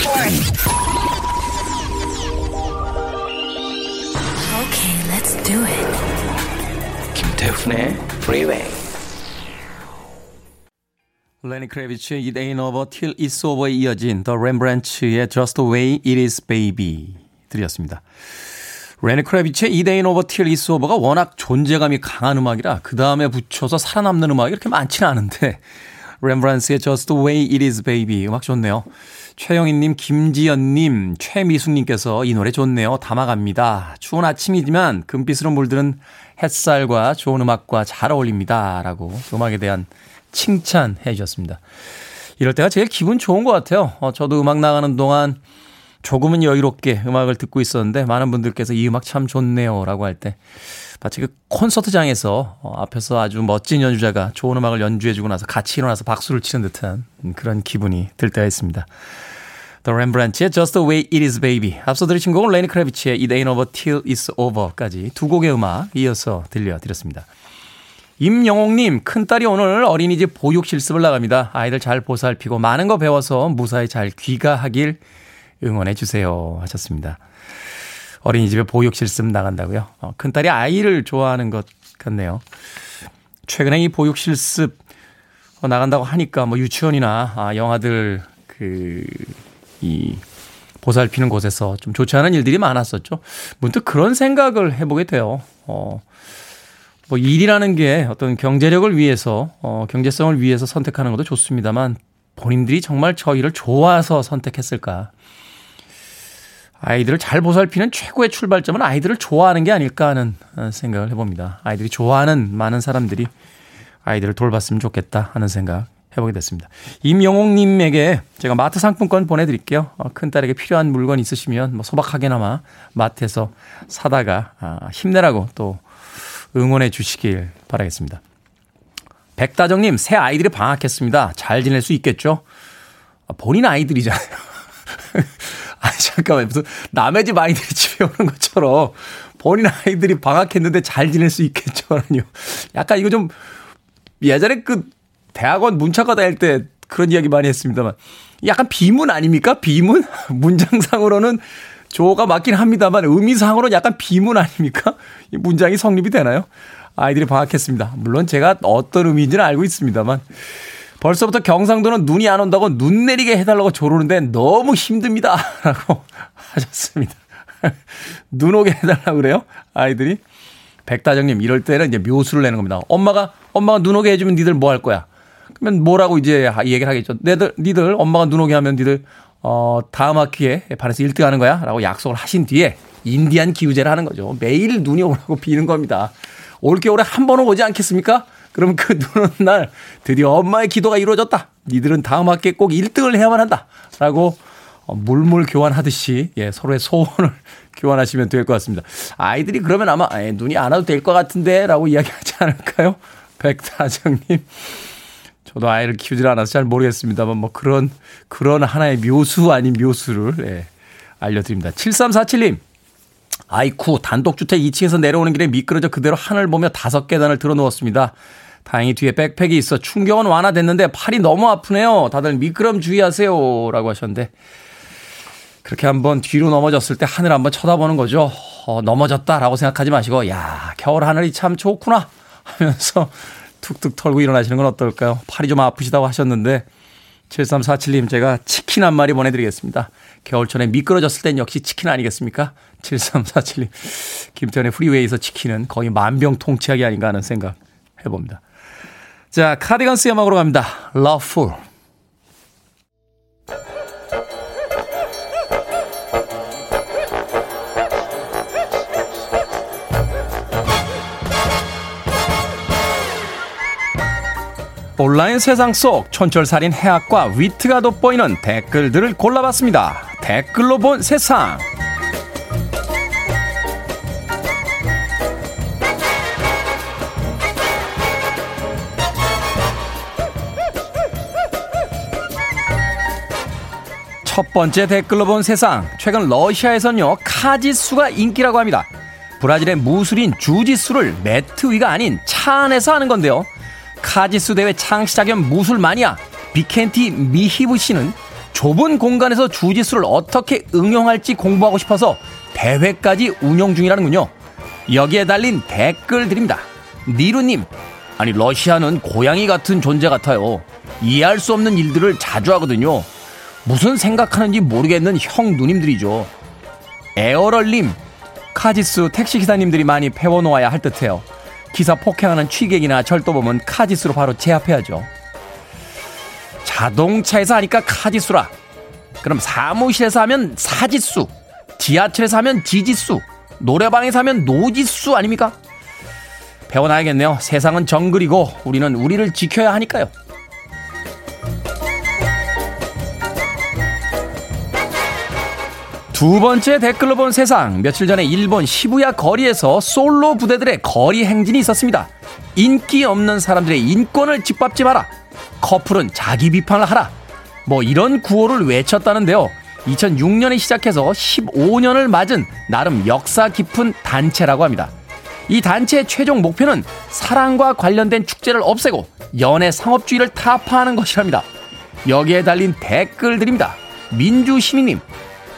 김태훈의 Freeway. 레니 크레비츠의 It Ain't Over Till It's Over에 이어진 더 렘브란츠의 Just the Way It Is Baby 들이었습니다. 레니 크레비츠의 It Ain't Over Till It's Over가 워낙 존재감이 강한 음악이라 그 다음에 붙여서 살아남는 음악이 이렇게 많지는 않은데 렘브란츠의 Just the Way It Is Baby 음악 좋네요. 최영희님, 김지연님, 최미숙님께서 이 노래 좋네요. 담아갑니다. 추운 아침이지만 금빛으로 물드는 햇살과 좋은 음악과 잘 어울립니다. 라고 음악에 대한 칭찬해 주셨습니다. 이럴 때가 제일 기분 좋은 것 같아요. 어, 저도 음악 나가는 동안 조금은 여유롭게 음악을 듣고 있었는데 많은 분들께서 이 음악 참 좋네요. 라고 할 때 마치 그 콘서트장에서 어, 앞에서 아주 멋진 연주자가 좋은 음악을 연주해주고 나서 같이 일어나서 박수를 치는 듯한 그런 기분이 들 때가 있습니다. The Rembrandt의 Just the Way It Is Baby 앞서 들으신 곡은 레니 크래비치의 It Ain't Over Till It's Over까지 두 곡의 음악 이어서 들려드렸습니다. 임영옥님, 큰딸이 오늘 어린이집 보육 실습을 나갑니다. 아이들 잘 보살피고 많은 거 배워서 무사히 잘 귀가하길 응원해 주세요. 하셨습니다. 어린이집에 보육 실습 나간다고요? 어, 큰딸이 아이를 좋아하는 것 같네요. 최근에 이 보육 실습 어, 나간다고 하니까 뭐 유치원이나 아, 영화들 그, 이, 보살피는 곳에서 좀 좋지 않은 일들이 많았었죠. 문득 그런 생각을 해보게 돼요. 어, 뭐 일이라는 게 어떤 경제력을 위해서 어 경제성을 위해서 선택하는 것도 좋습니다만 본인들이 정말 저희를 좋아서 선택했을까? 아이들을 잘 보살피는 최고의 출발점은 아이들을 좋아하는 게 아닐까 하는 생각을 해봅니다. 아이들이 좋아하는 많은 사람들이 아이들을 돌봤으면 좋겠다 하는 생각 해보게 됐습니다. 임영옥님에게 제가 마트 상품권 보내드릴게요. 어, 큰딸에게 필요한 물건 있으시면 뭐 소박하게나마 마트에서 사다가 아, 힘내라고 또 응원해 주시길 바라겠습니다. 백다정님, 새 아이들이 방학했습니다. 잘 지낼 수 있겠죠? 아, 본인 아이들이잖아요. 아니, 잠깐만. 무슨 남의 집 아이들이 집에 오는 것처럼 본인 아이들이 방학했는데 잘 지낼 수 있겠죠라니요. 약간 이거 좀 예전에 그 대학원 문창과 다닐 때 그런 이야기 많이 했습니다만 약간 비문 아닙니까? 비문? 문장상으로는 조가 맞긴 합니다만 의미상으로는 약간 비문 아닙니까? 이 문장이 성립이 되나요? 아이들이 방학했습니다. 물론 제가 어떤 의미인지는 알고 있습니다만 벌써부터 경상도는 눈이 안 온다고 눈 내리게 해달라고 조르는데 너무 힘듭니다. 라고 하셨습니다. 눈 오게 해달라고 그래요? 아이들이. 백다정님, 이럴 때는 이제 묘수를 내는 겁니다. 엄마가, 엄마가 눈 오게 해주면 니들 뭐 할 거야? 그러면 뭐라고 이제 얘기를 하겠죠. 내들, 니들 엄마가 눈 오게 하면 니들 어, 다음 학기에 반에서 1등 하는 거야? 라고 약속을 하신 뒤에 인디안 기우제를 하는 거죠. 매일 눈이 오라고 비는 겁니다. 올겨울에 한 번은 오지 않겠습니까? 그러면 그눈 오는 날 드디어 엄마의 기도가 이루어졌다. 니들은 다음 학기에 꼭 1등을 해야만 한다. 라고 어, 물물 교환하듯이 예, 서로의 소원을 교환하시면 될 것 같습니다. 아이들이 그러면 아마 에, 눈이 안 와도 될 것 같은데 라고 이야기하지 않을까요? 백다정님. 저도 아이를 키우질 않아서 잘 모르겠습니다만 뭐 그런 그런 하나의 묘수 아닌 묘수를 예, 알려드립니다. 7347님. 아이쿠 단독주택 2층에서 내려오는 길에 미끄러져 그대로 하늘 보며 다섯 계단을 들어 누웠습니다. 다행히 뒤에 백팩이 있어 충격은 완화됐는데 팔이 너무 아프네요. 다들 미끄럼 주의하세요. 라고 하셨는데 그렇게 한번 뒤로 넘어졌을 때 하늘 한번 쳐다보는 거죠. 어, 넘어졌다라고 생각하지 마시고 야 겨울 하늘이 참 좋구나 하면서 툭툭 털고 일어나시는 건 어떨까요? 팔이 좀 아프시다고 하셨는데 7347님 제가 치킨 한 마리 보내드리겠습니다. 겨울철에 미끄러졌을 땐 역시 치킨 아니겠습니까? 7347님 김태현의 프리웨이에서 치킨은 거의 만병통치약이 아닌가 하는 생각 해봅니다. 자 카디건스의 음악으로 갑니다. Loveful 온라인 세상 속 촌철살인 해학과 위트가 돋보이는 댓글들을 골라봤습니다. 댓글로 본 세상. 첫 번째 댓글로 본 세상. 최근 러시아에선요, 카지수가 인기라고 합니다. 브라질의 무술인 주지수를 매트 위가 아닌 차 안에서 하는 건데요. 카지수 대회 창시자 겸 무술 마니아 비켄티 미히브 씨는 좁은 공간에서 주짓수를 어떻게 응용할지 공부하고 싶어서 대회까지 운영 중이라는군요. 여기에 달린 댓글들입니다. 니루님, 아니 러시아는 고양이 같은 존재 같아요. 이해할 수 없는 일들을 자주 하거든요. 무슨 생각하는지 모르겠는 형 누님들이죠. 에어럴님, 카지수 택시 기사님들이 많이 배워놓아야 할 듯해요. 기사 폭행하는 취객이나 절도범은 카지수로 바로 제압해야죠. 자동차에서 하니까 카지수라. 그럼 사무실에서 하면 사지수, 지하철에서 하면 지지수, 노래방에서 하면 노지수 아닙니까? 배워놔야겠네요. 세상은 정글이고 우리는 우리를 지켜야 하니까요. 두 번째 댓글로 본 세상. 며칠 전에 일본 시부야 거리에서 솔로 부대들의 거리 행진이 있었습니다. 인기 없는 사람들의 인권을 짓밟지 마라. 커플은 자기 비판을 하라. 뭐 이런 구호를 외쳤다는데요. 2006년에 시작해서 15년을 맞은 나름 역사 깊은 단체라고 합니다. 이 단체의 최종 목표는 사랑과 관련된 축제를 없애고 연애 상업주의를 타파하는 것이랍니다. 여기에 달린 댓글들입니다. 민주시민님,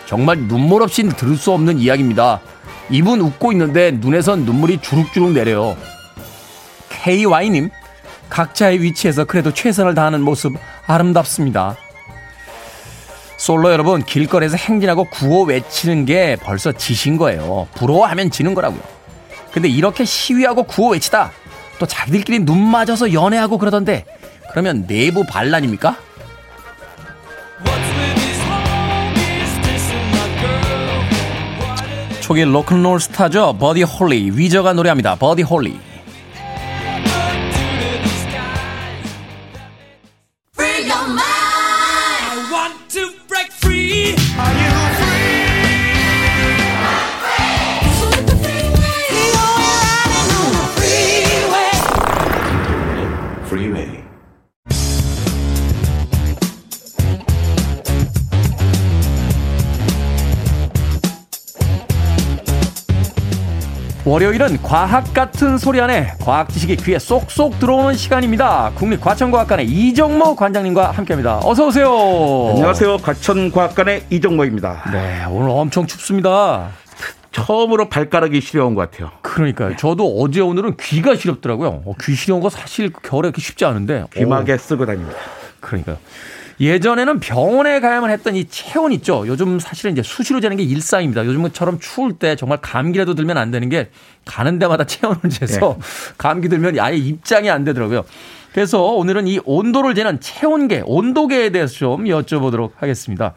정말 눈물 없이 들을 수 없는 이야기입니다. 입은 웃고 있는데 눈에선 눈물이 주룩주룩 내려요. KY님, 각자의 위치에서 그래도 최선을 다하는 모습 아름답습니다. 솔로 여러분, 길거리에서 행진하고 구호 외치는 게 벌써 지신 거예요. 부러워하면 지는 거라고요. 근데 이렇게 시위하고 구호 외치다 또 자기들끼리 눈 맞아서 연애하고 그러던데 그러면 내부 반란입니까? 초기 로큰롤 스타죠. 버디 홀리. 위저가 노래합니다. 버디 홀리. 월요일은 과학 같은 소리 안에 과학 지식이 귀에 쏙쏙 들어오는 시간입니다. 국립과천과학관의 이정모 관장님과 함께합니다. 어서 오세요. 안녕하세요. 과천과학관의 이정모입니다. 네, 오늘 엄청 춥습니다. 처음으로 발가락이 시려운 것 같아요. 그러니까요. 저도 어제 오늘은 귀가 시렵더라고요. 어, 귀 시려운 거 사실 겨울에 그렇게 쉽지 않은데. 귀마개 쓰고 다닙니다. 그러니까요. 예전에는 병원에 가야만 했던 이 체온 있죠. 요즘 사실은 이제 수시로 재는 게 일상입니다. 요즘처럼 추울 때 정말 감기라도 들면 안 되는 게 가는 데마다 체온을 재서 감기 들면 아예 입장이 안 되더라고요. 그래서 오늘은 이 온도를 재는 체온계, 온도계에 대해서 좀 여쭤보도록 하겠습니다.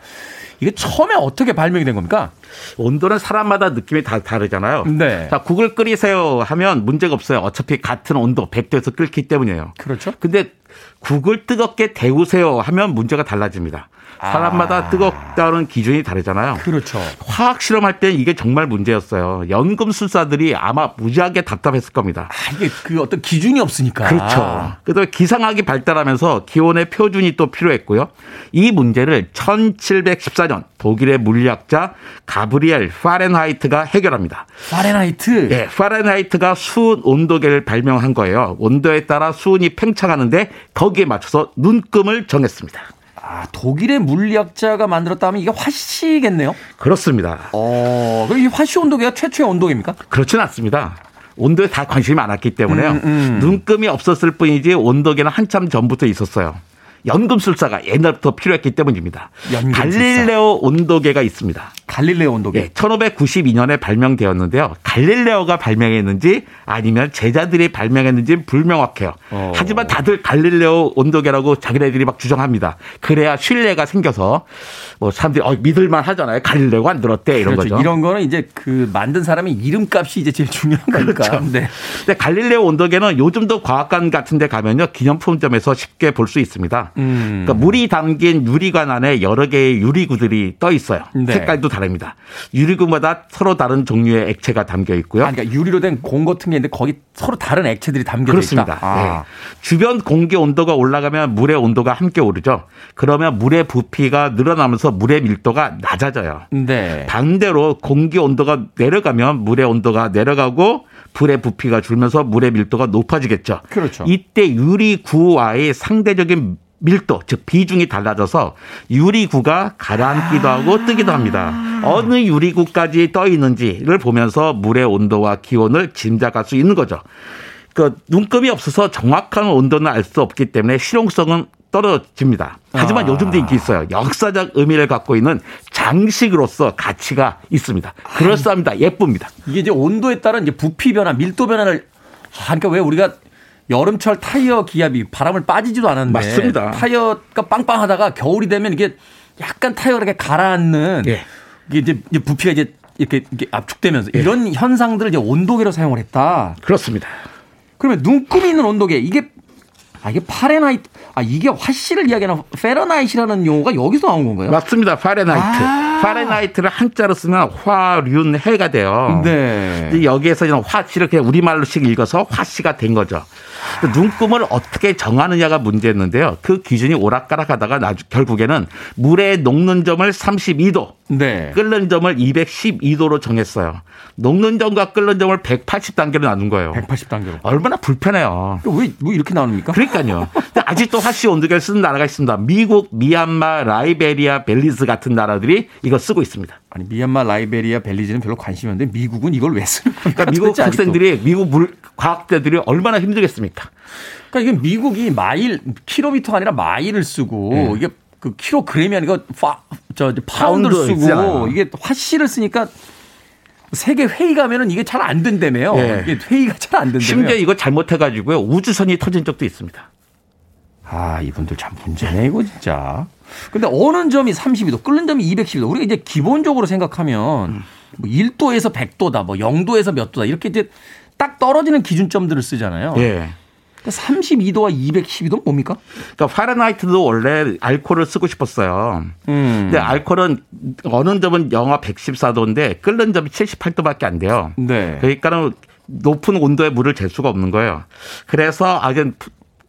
이게 처음에 어떻게 발명이 된 겁니까? 온도는 사람마다 느낌이 다 다르잖아요. 네. 자, 국을 끓이세요 하면 문제가 없어요. 어차피 같은 온도 100도에서 끓기 때문이에요. 그렇죠. 근데 국을 뜨겁게 데우세요 하면 문제가 달라집니다. 사람마다 뜨겁다는 기준이 다르잖아요. 그렇죠. 화학 실험할 때 이게 정말 문제였어요. 연금술사들이 아마 무지하게 답답했을 겁니다. 아, 이게 그 어떤 기준이 없으니까. 그렇죠. 그다음에 기상학이 발달하면서 기온의 표준이 또 필요했고요. 이 문제를 1714년 독일의 물리학자 가브리엘 파렌하이트가 해결합니다. 파렌하이트. 예, 파렌하이트가 수은 온도계를 발명한 거예요. 온도에 따라 수은이 팽창하는데 거기에 맞춰서 눈금을 정했습니다. 아, 독일의 물리학자가 만들었다면 이게 화씨겠네요. 그렇습니다. 어, 그럼 이 화씨 온도계가 최초의 온도계입니까? 그렇지는 않습니다. 온도에 다 관심이 많았기 때문에요. 음, 음. 눈금이 없었을 뿐이지 온도계는 한참 전부터 있었어요. 연금술사가 옛날부터 필요했기 때문입니다. 연금술사. 갈릴레오 온도계가 있습니다. 갈릴레오 온도계. 예, 1592년에 발명되었는데요. 갈릴레오가 발명했는지 아니면 제자들이 발명했는지 불명확해요. 어. 하지만 다들 갈릴레오 온도계라고 자기네들이 막 주장합니다. 그래야 신뢰가 생겨서 뭐 사람들이 어, 믿을만 하잖아요. 갈릴레오가 안 들었대 이런 그렇죠. 거죠. 이런 거는 이제 그 만든 사람의 이름값이 이제 제일 중요한 거니까. 그렇죠. 네. 근데 갈릴레오 온도계는 요즘도 과학관 같은 데 가면요. 기념품점에서 쉽게 볼 수 있습니다. 음. 그러니까 물이 담긴 유리관 안에 여러 개의 유리구들이 떠 있어요. 네. 색깔도 다릅니다. 유리구마다 서로 다른 종류의 액체가 담겨 있고요. 아, 그러니까 유리로 된 공 같은 게 있는데 거기 서로 다른 액체들이 담겨져 그렇습니다. 있다. 아. 네. 주변 공기 온도가 올라가면 물의 온도가 함께 오르죠. 그러면 물의 부피가 늘어나면서 물의 밀도가 낮아져요. 네. 반대로 공기 온도가 내려가면 물의 온도가 내려가고 불의 부피가 줄면서 물의 밀도가 높아지겠죠. 그렇죠. 이때 유리구와의 상대적인 밀도, 즉 비중이 달라져서 유리구가 가라앉기도 하고 뜨기도 합니다. 어느 유리구까지 떠 있는지를 보면서 물의 온도와 기온을 짐작할 수 있는 거죠. 그 눈금이 없어서 정확한 온도는 알 수 없기 때문에 실용성은 떨어집니다. 하지만 아. 요즘도 인기 있어요. 역사적 의미를 갖고 있는 장식으로서 가치가 있습니다. 그럴싸합니다. 예쁩니다. 이게 이제 온도에 따른 이제 부피 변화, 밀도 변화를 아, 그러니까 왜 우리가 여름철 타이어 기압이 바람을 빠지지도 않았는데 맞습니다. 타이어가 빵빵하다가 겨울이 되면 이게 약간 타이어가 이렇게 가라앉는 예. 이게 이제 부피가 이제 이렇게, 이렇게 압축되면서 이런 현상들을 이제 온도계로 사용을 했다. 그렇습니다. 그러면 눈금이 있는 온도계 이게 아 이게 Fahrenheit 아 이게 화씨를 이야기하는 Fahrenheit라는 용어가 여기서 나온 건가요? 맞습니다. Fahrenheit. 아. Fahrenheit를 한자로 쓰면 화륜해가 돼요. 네. 근데 여기에서 이런 화씨를 그냥 우리말로씩 읽어서 화씨가 된 거죠. 눈금을 어떻게 정하느냐가 문제였는데요. 그 기준이 오락가락 하다가 나중 결국에는 물의 녹는 점을 32도, 네. 끓는 점을 212도로 정했어요. 녹는 점과 끓는 점을 180단계로 나눈 거예요. 180단계로. 얼마나 불편해요. 왜 뭐 이렇게 나눕니까? 그러니까요. 아직도 화씨 온도계를 쓰는 나라가 있습니다. 미국, 미얀마, 라이베리아, 벨리즈 같은 나라들이 이거 쓰고 있습니다. 아니 미얀마, 라이베리아, 벨리즈는 별로 관심이 없는데 미국은 이걸 왜 쓰는 겁니까? 그러니까 미국 아직도? 학생들이 미국 물 과학자들이 얼마나 힘들겠습니까? 그러니까 이게 미국이 마일 킬로미터가 아니라 마일을 쓰고 네. 이게 그 킬로그램이 아니고 파, 저 파운드를 파운드 쓰고 있잖아요. 이게 화씨를 쓰니까 세계 회의 가면은 이게 잘 안 된다며요. 네. 이게 회의가 잘 안 된다며. 심지어 이거 잘못해가지고요 우주선이 터진 적도 있습니다. 아, 이분들 참 문제네, 이거 진짜. 근데 어느 점이 32도, 끓는 점이 212도. 우리가 이제 기본적으로 생각하면 뭐 1도에서 100도다, 뭐 0도에서 몇 도다. 이렇게 이제 딱 떨어지는 기준점들을 쓰잖아요. 예. 32도와 212도는 뭡니까? 그러니까 파렌하이트도 원래 알코올을 쓰고 싶었어요. 음. 근데 알코올은 어느 점은 영하 114도인데 끓는 점이 78도밖에 안 돼요. 네. 그러니까는 높은 온도의 물을 잴 수가 없는 거예요. 그래서 아주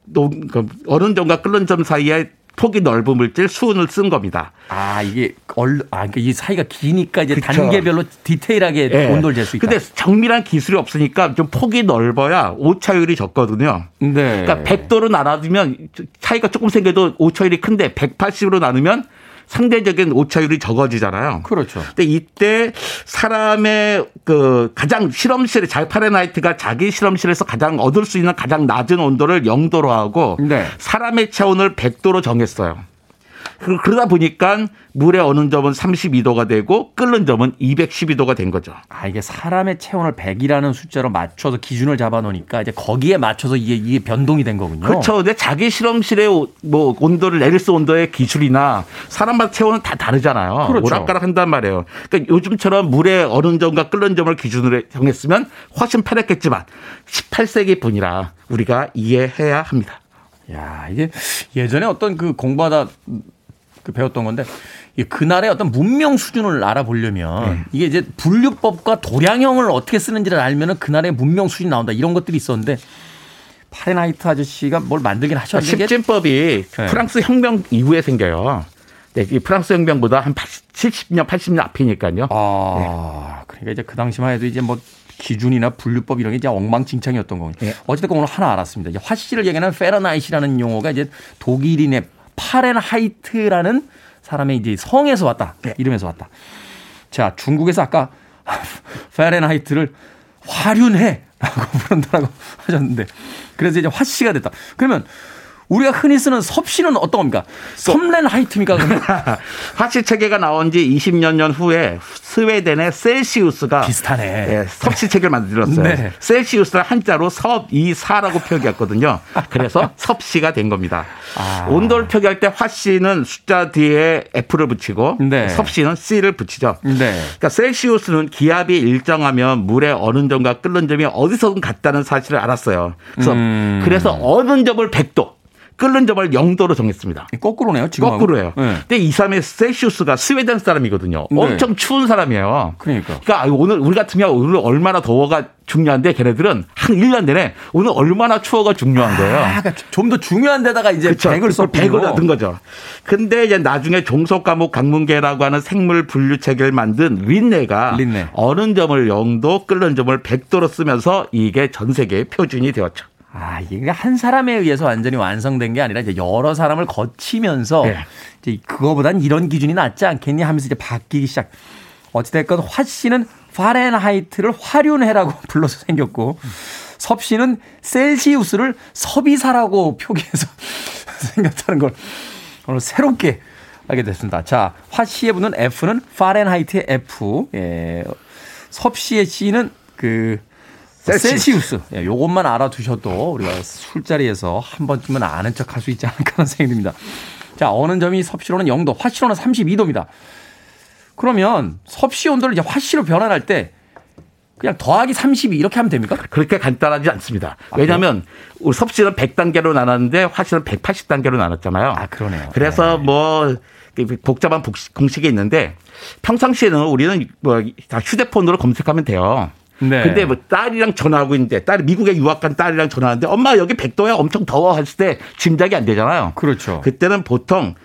녹- 그 어느 점과 끓는 점 사이에 폭이 넓은 물질 수은을 쓴 겁니다. 아, 이게 얼, 아, 그러니까 이 사이가 기니까 이제 그쵸. 단계별로 디테일하게 예. 온도를 잴 수 있다. 근데 정밀한 기술이 없으니까 좀 폭이 넓어야 오차율이 적거든요. 네. 그러니까 100도로 나눠주면 차이가 조금 생겨도 오차율이 큰데 180으로 나누면 상대적인 오차율이 적어지잖아요. 그렇죠. 근데 이때 사람의 그 가장 실험실에 자 파레나이트가 자기 실험실에서 가장 얻을 수 있는 가장 낮은 온도를 0도로 하고 네. 사람의 체온을 100도로 정했어요. 그- 그러다 보니까 물에 어는 점은 32도가 되고 끓는 점은 212도가 된 거죠. 아, 이게 사람의 체온을 100이라는 숫자로 맞춰서 기준을 잡아 놓으니까 이제 거기에 맞춰서 이게, 이게 변동이 된 거군요. 그렇죠. 근데 자기 실험실의 오- 뭐 온도를 내릴수 온도의 기술이나 사람마다 체온은 다 다르잖아요. 그렇죠. 오락가락 한단 말이에요. 그러니까 요즘처럼 물에 어는 점과 끓는 점을 기준으로 정했으면 훨씬 편했겠지만 18세기 분이라 우리가 이해해야 합니다. 야, 이게 예전에 어떤 그 공부하다 그 배웠던 건데 이 그날의 어떤 문명 수준을 알아보려면 이게 이제 분류법과 도량형을 어떻게 쓰는지를 알면은 그날의 문명 수준이 나온다 이런 것들이 있었는데 파레나이트 아저씨가 뭘 만들긴 하셨는데 이게 십진법이 네. 프랑스 혁명 이후에 생겨요. 네, 이 프랑스 혁명보다 한 80, 70년, 80년 앞이니까요. 아, 그러니까 이제 그 당시만 해도 이제 뭐 기준이나 분류법 이런 게 이제 엉망진창이었던 거군요. 예. 어쨌든 오늘 하나 알았습니다. 이제 화씨를 얘기하는 Fahrenheit라는 용어가 이제 독일인의 파렌하이트라는 사람의 이제 성에서 왔다. 이름에서 왔다. 자, 중국에서 아까 페렌하이트를 화륜해라고 부른다라고 하셨는데 그래서 이제 화씨가 됐다. 그러면 우리가 흔히 쓰는 섭씨는 어떤 겁니까? 섭렌하이트입니까? 그러면? 화씨 체계가 나온 지 20년 년 후에 스웨덴의 셀시우스가 비슷하네. 예, 섭씨 체계를 만들었어요. 네. 셀시우스를 한자로 섭이사라고 표기했거든요. 그래서 섭씨가 된 겁니다. 아. 온도를 표기할 때 화씨는 숫자 뒤에 F를 붙이고 네. 섭씨는 C를 붙이죠. 네. 그러니까 셀시우스는 기압이 일정하면 물의 어는 점과 끓는 점이 어디서든 같다는 사실을 알았어요. 그래서 음. 그래서 어는 점을 100도, 끓는 점을 0도로 정했습니다. 거꾸로네요. 지금 거꾸로예요. 네. 근데 이 사람의 셀시우스가 스웨덴 사람이거든요. 네. 엄청 추운 사람이에요. 그러니까. 그러니까 오늘 우리 같으면 오늘 얼마나 더워가 중요한데 걔네들은 한 1년 내내 오늘 얼마나 추워가 중요한 거예요. 아, 그러니까 좀 더 중요한 데다가 이제 그쵸. 백을 그걸 썼군요. 백을 얻은 거죠. 근데 이제 나중에 종속 과목 강문계라고 하는 생물 분류 체계를 만든 린네가 린네. 어는 점을 0도, 끓는 점을 100도로 쓰면서 이게 전 세계의 표준이 되었죠. 아, 이게 한 사람에 의해서 완전히 완성된 게 아니라 이제 여러 사람을 거치면서 네. 이제 그거보단 이런 기준이 낫지 않겠니 하면서 이제 바뀌기 시작. 어찌됐건 화 씨는 파렌하이트를 화륜해라고 불러서 생겼고 섭 씨는 셀시우스를 섭이사라고 표기해서 생겼다는 걸 오늘 새롭게 알게 됐습니다. 자, 화 씨의 붙는 F는 파렌하이트의 F, 예, 섭 씨의 C는 그 셀시우스. 예, 요것만 알아두셔도 우리가 술자리에서 한 번쯤은 아는 척 할 수 있지 않을까 하는 생각이 듭니다. 자, 어는 점이 섭씨로는 0도, 화씨로는 32도입니다. 그러면 섭씨 온도를 이제 화씨로 변환할 때 그냥 더하기 32 이렇게 하면 됩니까? 그렇게 간단하지 않습니다. 아, 왜냐하면 우리 섭씨는 100단계로 나눴는데 화씨는 180단계로 나눴잖아요. 아, 그러네요. 그래서 뭐 복잡한 복식- 공식이 있는데 평상시에는 우리는 뭐다 휴대폰으로 검색하면 돼요. 네. 근데 뭐 딸이랑 전화하고 있는데 딸이 미국에 유학 간 딸이랑 전화하는데 엄마 여기 100도야 엄청 더워 했을 때 짐작이 안 되잖아요. 그렇죠. 그때는 보통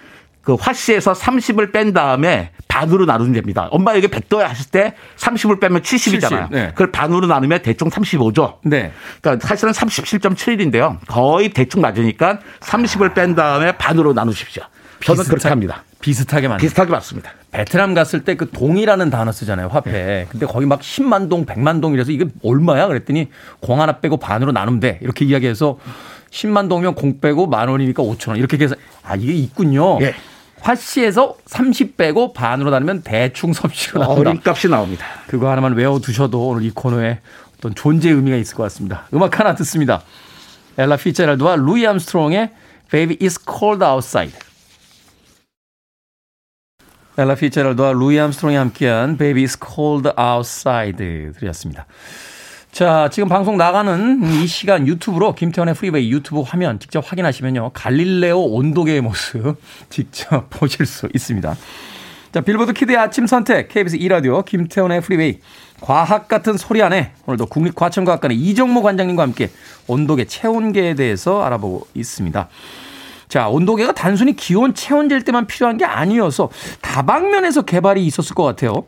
그 화씨에서 30을 뺀 다음에 반으로 나누면 됩니다. 엄마 여기 100도야 했을 때 30을 빼면 70이잖아요. 70, 네. 그걸 반으로 나누면 대충 35죠. 네. 그러니까 사실은 37.7인데요. 거의 대충 맞으니까 30을 뺀 다음에 반으로 나누십시오. 저는 그렇게 비슷하- 합니다. 비슷하게 만 비슷하게 맞습니다. 베트남 갔을 때 그 동이라는 단어 쓰잖아요, 화폐. 근데 거기 막 10만 동, 100만 동이라서 이게 얼마야? 그랬더니 공 하나 빼고 반으로 나누면 돼. 이렇게 이야기해서 10만 동이면 공 빼고 만 원이니까 5천 원. 이렇게 계산. 아, 이게 있군요. 예. 화씨에서 30 빼고 반으로 나누면 대충 섭씨로 나온다. 어림값이 나옵니다. 그거 하나만 외워두셔도 오늘 이 코너에 어떤 존재 의미가 있을 것 같습니다. 음악 하나 듣습니다. 엘라 피츠제럴드와 루이 암스트롱의 Baby It's Cold Outside. 엘라 피츠제럴드와 루이 암스트롱이 함께한 Baby It's Cold Outside 들으셨습니다. 자, 지금 방송 나가는 이 시간 유튜브로 김태훈의 프리웨이 유튜브 화면 직접 확인하시면요. 갈릴레오 온도계의 모습 직접 보실 수 있습니다. 자, 빌보드 키드의 아침 선택, KBS 2라디오, 김태훈의 프리웨이, 과학 같은 소리 안에 오늘도 국립과천과학관의 이정모 관장님과 함께 온도계 체온계에 대해서 알아보고 있습니다. 자, 온도계가 단순히 기온 체온제일 때만 필요한 게 아니어서 다방면에서 개발이 있었을 것 같아요.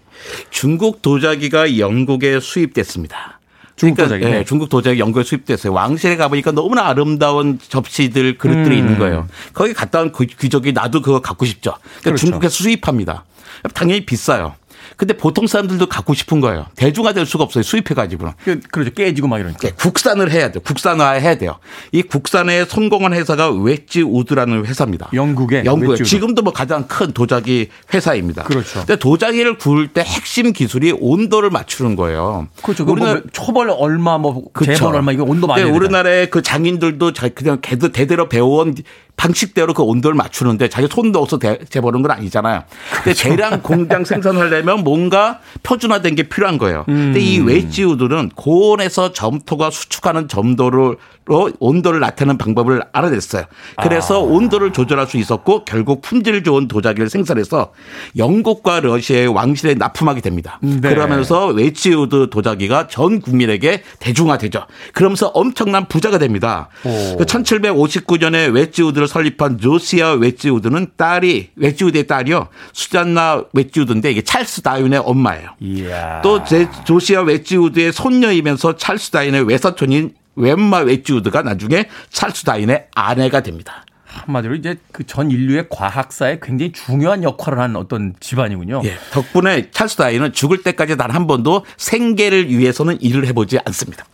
중국 도자기가 영국에 수입됐습니다. 중국 그러니까, 도자기, 네. 예, 중국 도자기 영국에 수입됐어요. 왕실에 가보니까 너무나 아름다운 접시들, 그릇들이 음. 있는 거예요. 거기 갔다 온 귀- 귀족이 나도 그거 갖고 싶죠. 그러니까 그렇죠. 중국에서 수입합니다. 당연히 비싸요. 근데 보통 사람들도 갖고 싶은 거예요. 대중화될 수가 없어요. 수입해가지고는. 그, 그러죠. 깨지고 막 이러니까. 네, 국산을 해야 돼요. 국산화해야 돼요. 이 국산에 성공한 회사가 웨지 우드라는 회사입니다. 영국의 영국에. 지금도 뭐 가장 큰 도자기 회사입니다. 그렇죠. 근데 도자기를 구울 때 핵심 기술이 온도를 맞추는 거예요. 그렇죠. 우리나라 초벌 얼마 뭐. 재벌 얼마 이거 온도 많이 네. 우리나라의 그 장인들도 자- 그냥 대대로 배워온 방식대로 그 온도를 맞추는데 자기 손 넣어서 대- 재보는 건 아니잖아요. 근데 그렇죠. 대량 공장 생산하려면 뭔가 표준화된 게 필요한 거예요. 근데 이 음. 웨지우드는 고온에서 점토가 수축하는 정도로 온도를 나타내는 방법을 알아냈어요. 그래서 온도를 조절할 수 있었고 결국 품질 좋은 도자기를 생산해서 영국과 러시아의 왕실에 납품하게 됩니다. 네. 그러면서 웨지우드 도자기가 전 국민에게 대중화되죠. 그러면서 엄청난 부자가 됩니다. 오. 그 1759년에 웨지우드를 설립한 조시아 웨지우드는 딸이 웨지우드의 딸이요. 수잔나 웨지우드인데 이게 찰스 다윈의 엄마예요. 이야. 또 이제 조시아 웨지우드의 손녀이면서 찰스 다윈의 외사촌인 엠마 웨지우드가 나중에 찰스 다윈의 아내가 됩니다. 한마디로 이제 그 전 인류의 과학사에 굉장히 중요한 역할을 한 어떤 집안이군요. 예, 덕분에 찰스 다윈은 죽을 때까지 단 한 번도 생계를 위해서는 일을 해보지 않습니다.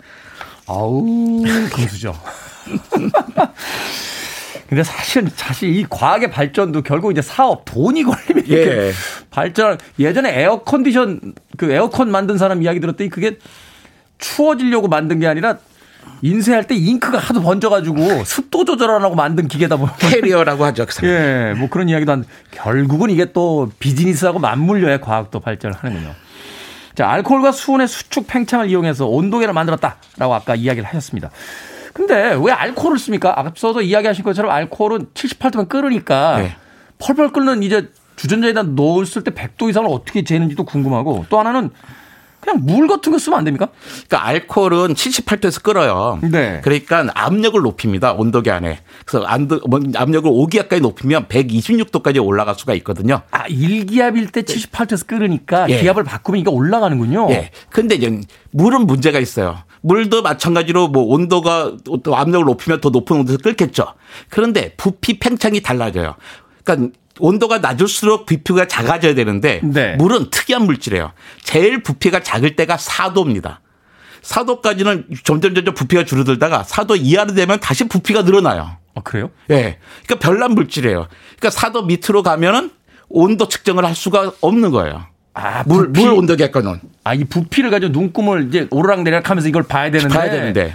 아우 금수저. 근데 사실 사실 이 과학의 발전도 결국 이제 사업 돈이 걸리면 이렇게 예. 발전 예전에 에어 컨디션 그 에어컨 만든 사람 이야기 들었더니 그게 추워지려고 만든 게 아니라 인쇄할 때 잉크가 하도 번져가지고 습도 조절하라고 만든 기계다 보면 캐리어라고 하죠. 그. 예, 뭐 그런 이야기도 한 결국은 이게 또 비즈니스하고 맞물려야 과학도 발전을 하는군요. 자, 알코올과 수온의 수축 팽창을 이용해서 온도계를 만들었다라고 아까 이야기를 하셨습니다. 근데 왜 알코올을 씁니까? 앞서도 이야기하신 것처럼 알코올은 78도만 끓으니까 네. 펄펄 끓는 이제 주전자에다 넣었을 때 100도 이상을 어떻게 재는지도 궁금하고 또 하나는 그냥 물 같은 거 쓰면 안 됩니까? 그러니까 알코올은 78도에서 끓어요. 네. 그러니까 압력을 높입니다. 온도계 안에. 그래서 뭐 압력을 5기압까지 높이면 126도까지 올라갈 수가 있거든요. 아, 1기압일 때 78도에서 끓으니까 예. 기압을 바꾸면 이게 올라가는군요. 예. 근데 이제 물은 문제가 있어요. 물도 마찬가지로 뭐 온도가 또 압력을 높이면 더 높은 온도에서 끓겠죠. 그런데 부피 팽창이 달라져요. 그러니까 온도가 낮을수록 부피가 작아져야 되는데 네. 물은 특이한 물질이에요. 제일 부피가 작을 때가 4도입니다. 4도까지는 점점 점점 부피가 줄어들다가 4도 이하로 되면 다시 부피가 늘어나요. 아, 그래요? 예. 그러니까 별난 물질이에요. 그러니까 4도 밑으로 가면은 온도 측정을 할 수가 없는 거예요. 아, 물, 부피. 물 온도계거는. 아, 이 부피를 가지고 눈금을 이제 오르락내리락 하면서 이걸 봐야 되는데. 봐야 되는데.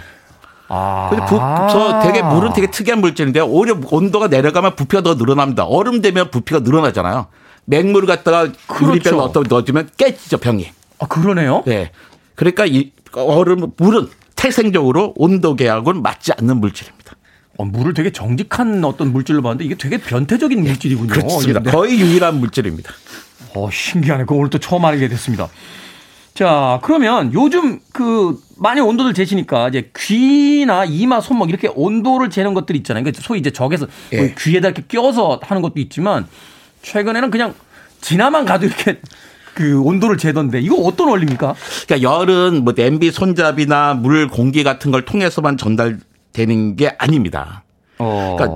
아. 근데 부, 저 되게 물은 되게 특이한 물질인데 오히려 온도가 내려가면 부피가 더 늘어납니다. 얼음 되면 부피가 늘어나잖아요. 맹물을 갖다가 그렇죠. 유리병 어떤 넣어주면 깨지죠 병이. 아, 그러네요. 네. 그러니까 이 얼음 물은 태생적으로 온도계하고는 맞지 않는 물질입니다. 어, 물을 되게 정직한 어떤 물질로 봤는데 이게 되게 변태적인 물질이군요. 그렇습니다. 이게. 거의 유일한 물질입니다. 어, 신기하네. 그거 오늘 또 처음 알게 됐습니다. 자, 그러면 요즘 그 많이 온도를 재시니까 이제 귀나 이마, 손목 이렇게 온도를 재는 것들이 있잖아요. 그러니까 소위 이제 적에서 예. 뭐 귀에다 이렇게 껴서 하는 것도 있지만 최근에는 그냥 지나만 가도 이렇게 그 온도를 재던데 이거 어떤 원리입니까? 그러니까 열은 뭐 냄비 손잡이나 물 공기 같은 걸 통해서만 전달되는 게 아닙니다. 그러니까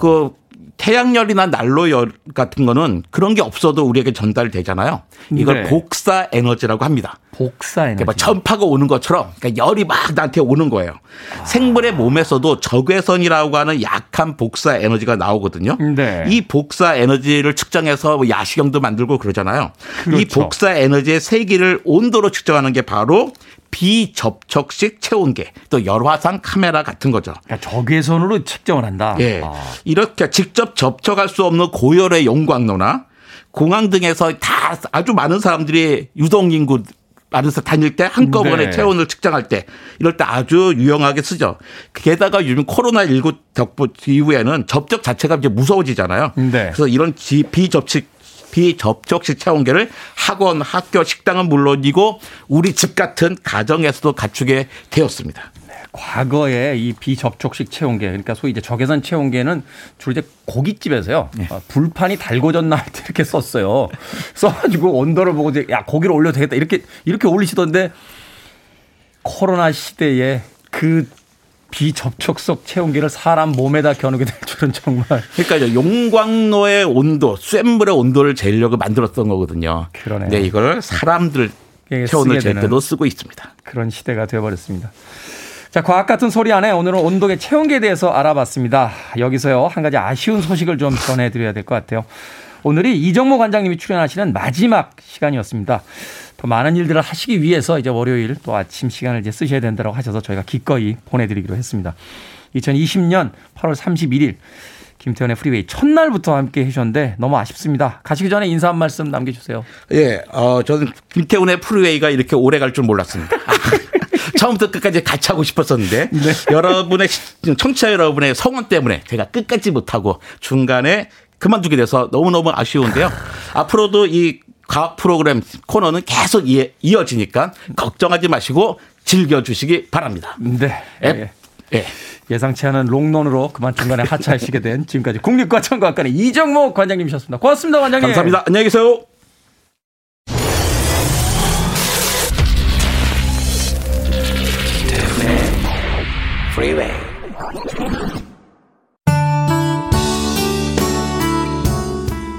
그 태양열이나 난로열 같은 거는 그런 게 없어도 우리에게 전달되잖아요. 이걸 네. 복사 에너지라고 합니다. 복사 에너지. 그러니까 막 전파가 오는 것처럼 그러니까 열이 막 나한테 오는 거예요. 아. 생물의 몸에서도 적외선이라고 하는 약한 복사 에너지가 나오거든요. 네. 이 복사 에너지를 측정해서 뭐 야시경도 만들고 그러잖아요. 이 그렇죠. 복사 에너지의 세기를 온도로 측정하는 게 바로 비접촉식 체온계 또 열화상 카메라 같은 거죠. 그러니까 적외선으로 측정을 한다. 예. 아. 이렇게 직접 접촉할 수 없는 고열의 용광로나 공항 등에서 다 아주 많은 사람들이 유동 인구 많은서 다닐 때 한꺼번에 네. 체온을 측정할 때 이럴 때 아주 유용하게 쓰죠. 게다가 요즘 코로나 19 덕분 이후에는 접촉 자체가 이제 무서워지잖아요. 네. 그래서 이런 지- 비접촉 비접촉식 체온계를 학원, 학교, 식당은 물론이고 우리 집 같은 가정에서도 갖추게 되었습니다. 과거에 이 비접촉식 체온계, 그러니까 소위 이제 적외선 체온계는 주로 이제 고깃집에서요. 네. 어, 불판이 달궈졌나 이렇게 썼어요. 써가지고 온도를 보고 이제 야 고기를 올려도 되겠다 이렇게 이렇게 올리시던데 코로나 시대에 그 비접촉석 체온계를 사람 몸에다 겨누게 될 줄은 정말. 그러니까 용광로의 온도, 쇳 물의 온도를 재려고 만들었던 거거든요. 그러네요. 네, 이걸 사람들 예, 체온을 잴. 때도 쓰고 있습니다. 그런 시대가 되어버렸습니다. 자, 과학 같은 소리 안에 오늘은 온도계 체온계에 대해서 알아봤습니다. 여기서요, 한 가지 아쉬운 소식을 좀 전해드려야 될 것 같아요. 오늘이 이정모 관장님이 출연하시는 마지막 시간이었습니다. 더 많은 일들을 하시기 위해서 이제 월요일 또 아침 시간을 이제 쓰셔야 된다고 하셔서 저희가 기꺼이 보내드리기로 했습니다. 2020년 8월 31일 김태훈의 프리웨이 첫날부터 함께 해주셨는데 너무 아쉽습니다. 가시기 전에 인사 한 말씀 남겨주세요. 예, 어, 저는 김태훈의 프리웨이가 이렇게 오래 갈 줄 몰랐습니다. 처음부터 끝까지 같이 하고 싶었었는데 여러분의 시- 청취자 여러분의 성원 때문에 제가 끝까지 못하고 중간에 그만두게 돼서 너무너무 아쉬운데요. 앞으로도 이 과학 프로그램 코너는 계속 이, 이어지니까 걱정하지 마시고 즐겨주시기 바랍니다. 네. 예. 예. 예상치 않은 롱런으로 그만 중간에 하차하시게 된 지금까지 국립과천과학관의 이정모 관장님이셨습니다. 고맙습니다, 관장님. 감사합니다. 안녕히 계세요.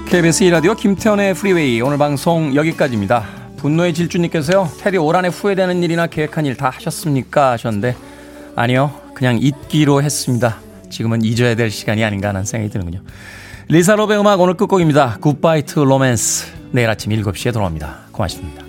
KBS 2라디오 김태현의 프리웨이 오늘 방송 여기까지입니다. 분노의 질주님께서요. 올 한해 후회되는 일이나 계획한 일 다 하셨습니까? 하셨는데 아니요. 그냥 잊기로 했습니다. 지금은 잊어야 될 시간이 아닌가 하는 생각이 드는군요. 리사 로엡 음악 오늘 끝곡입니다. Goodbye to Romance 내일 아침 7시에 돌아옵니다. 고맙습니다.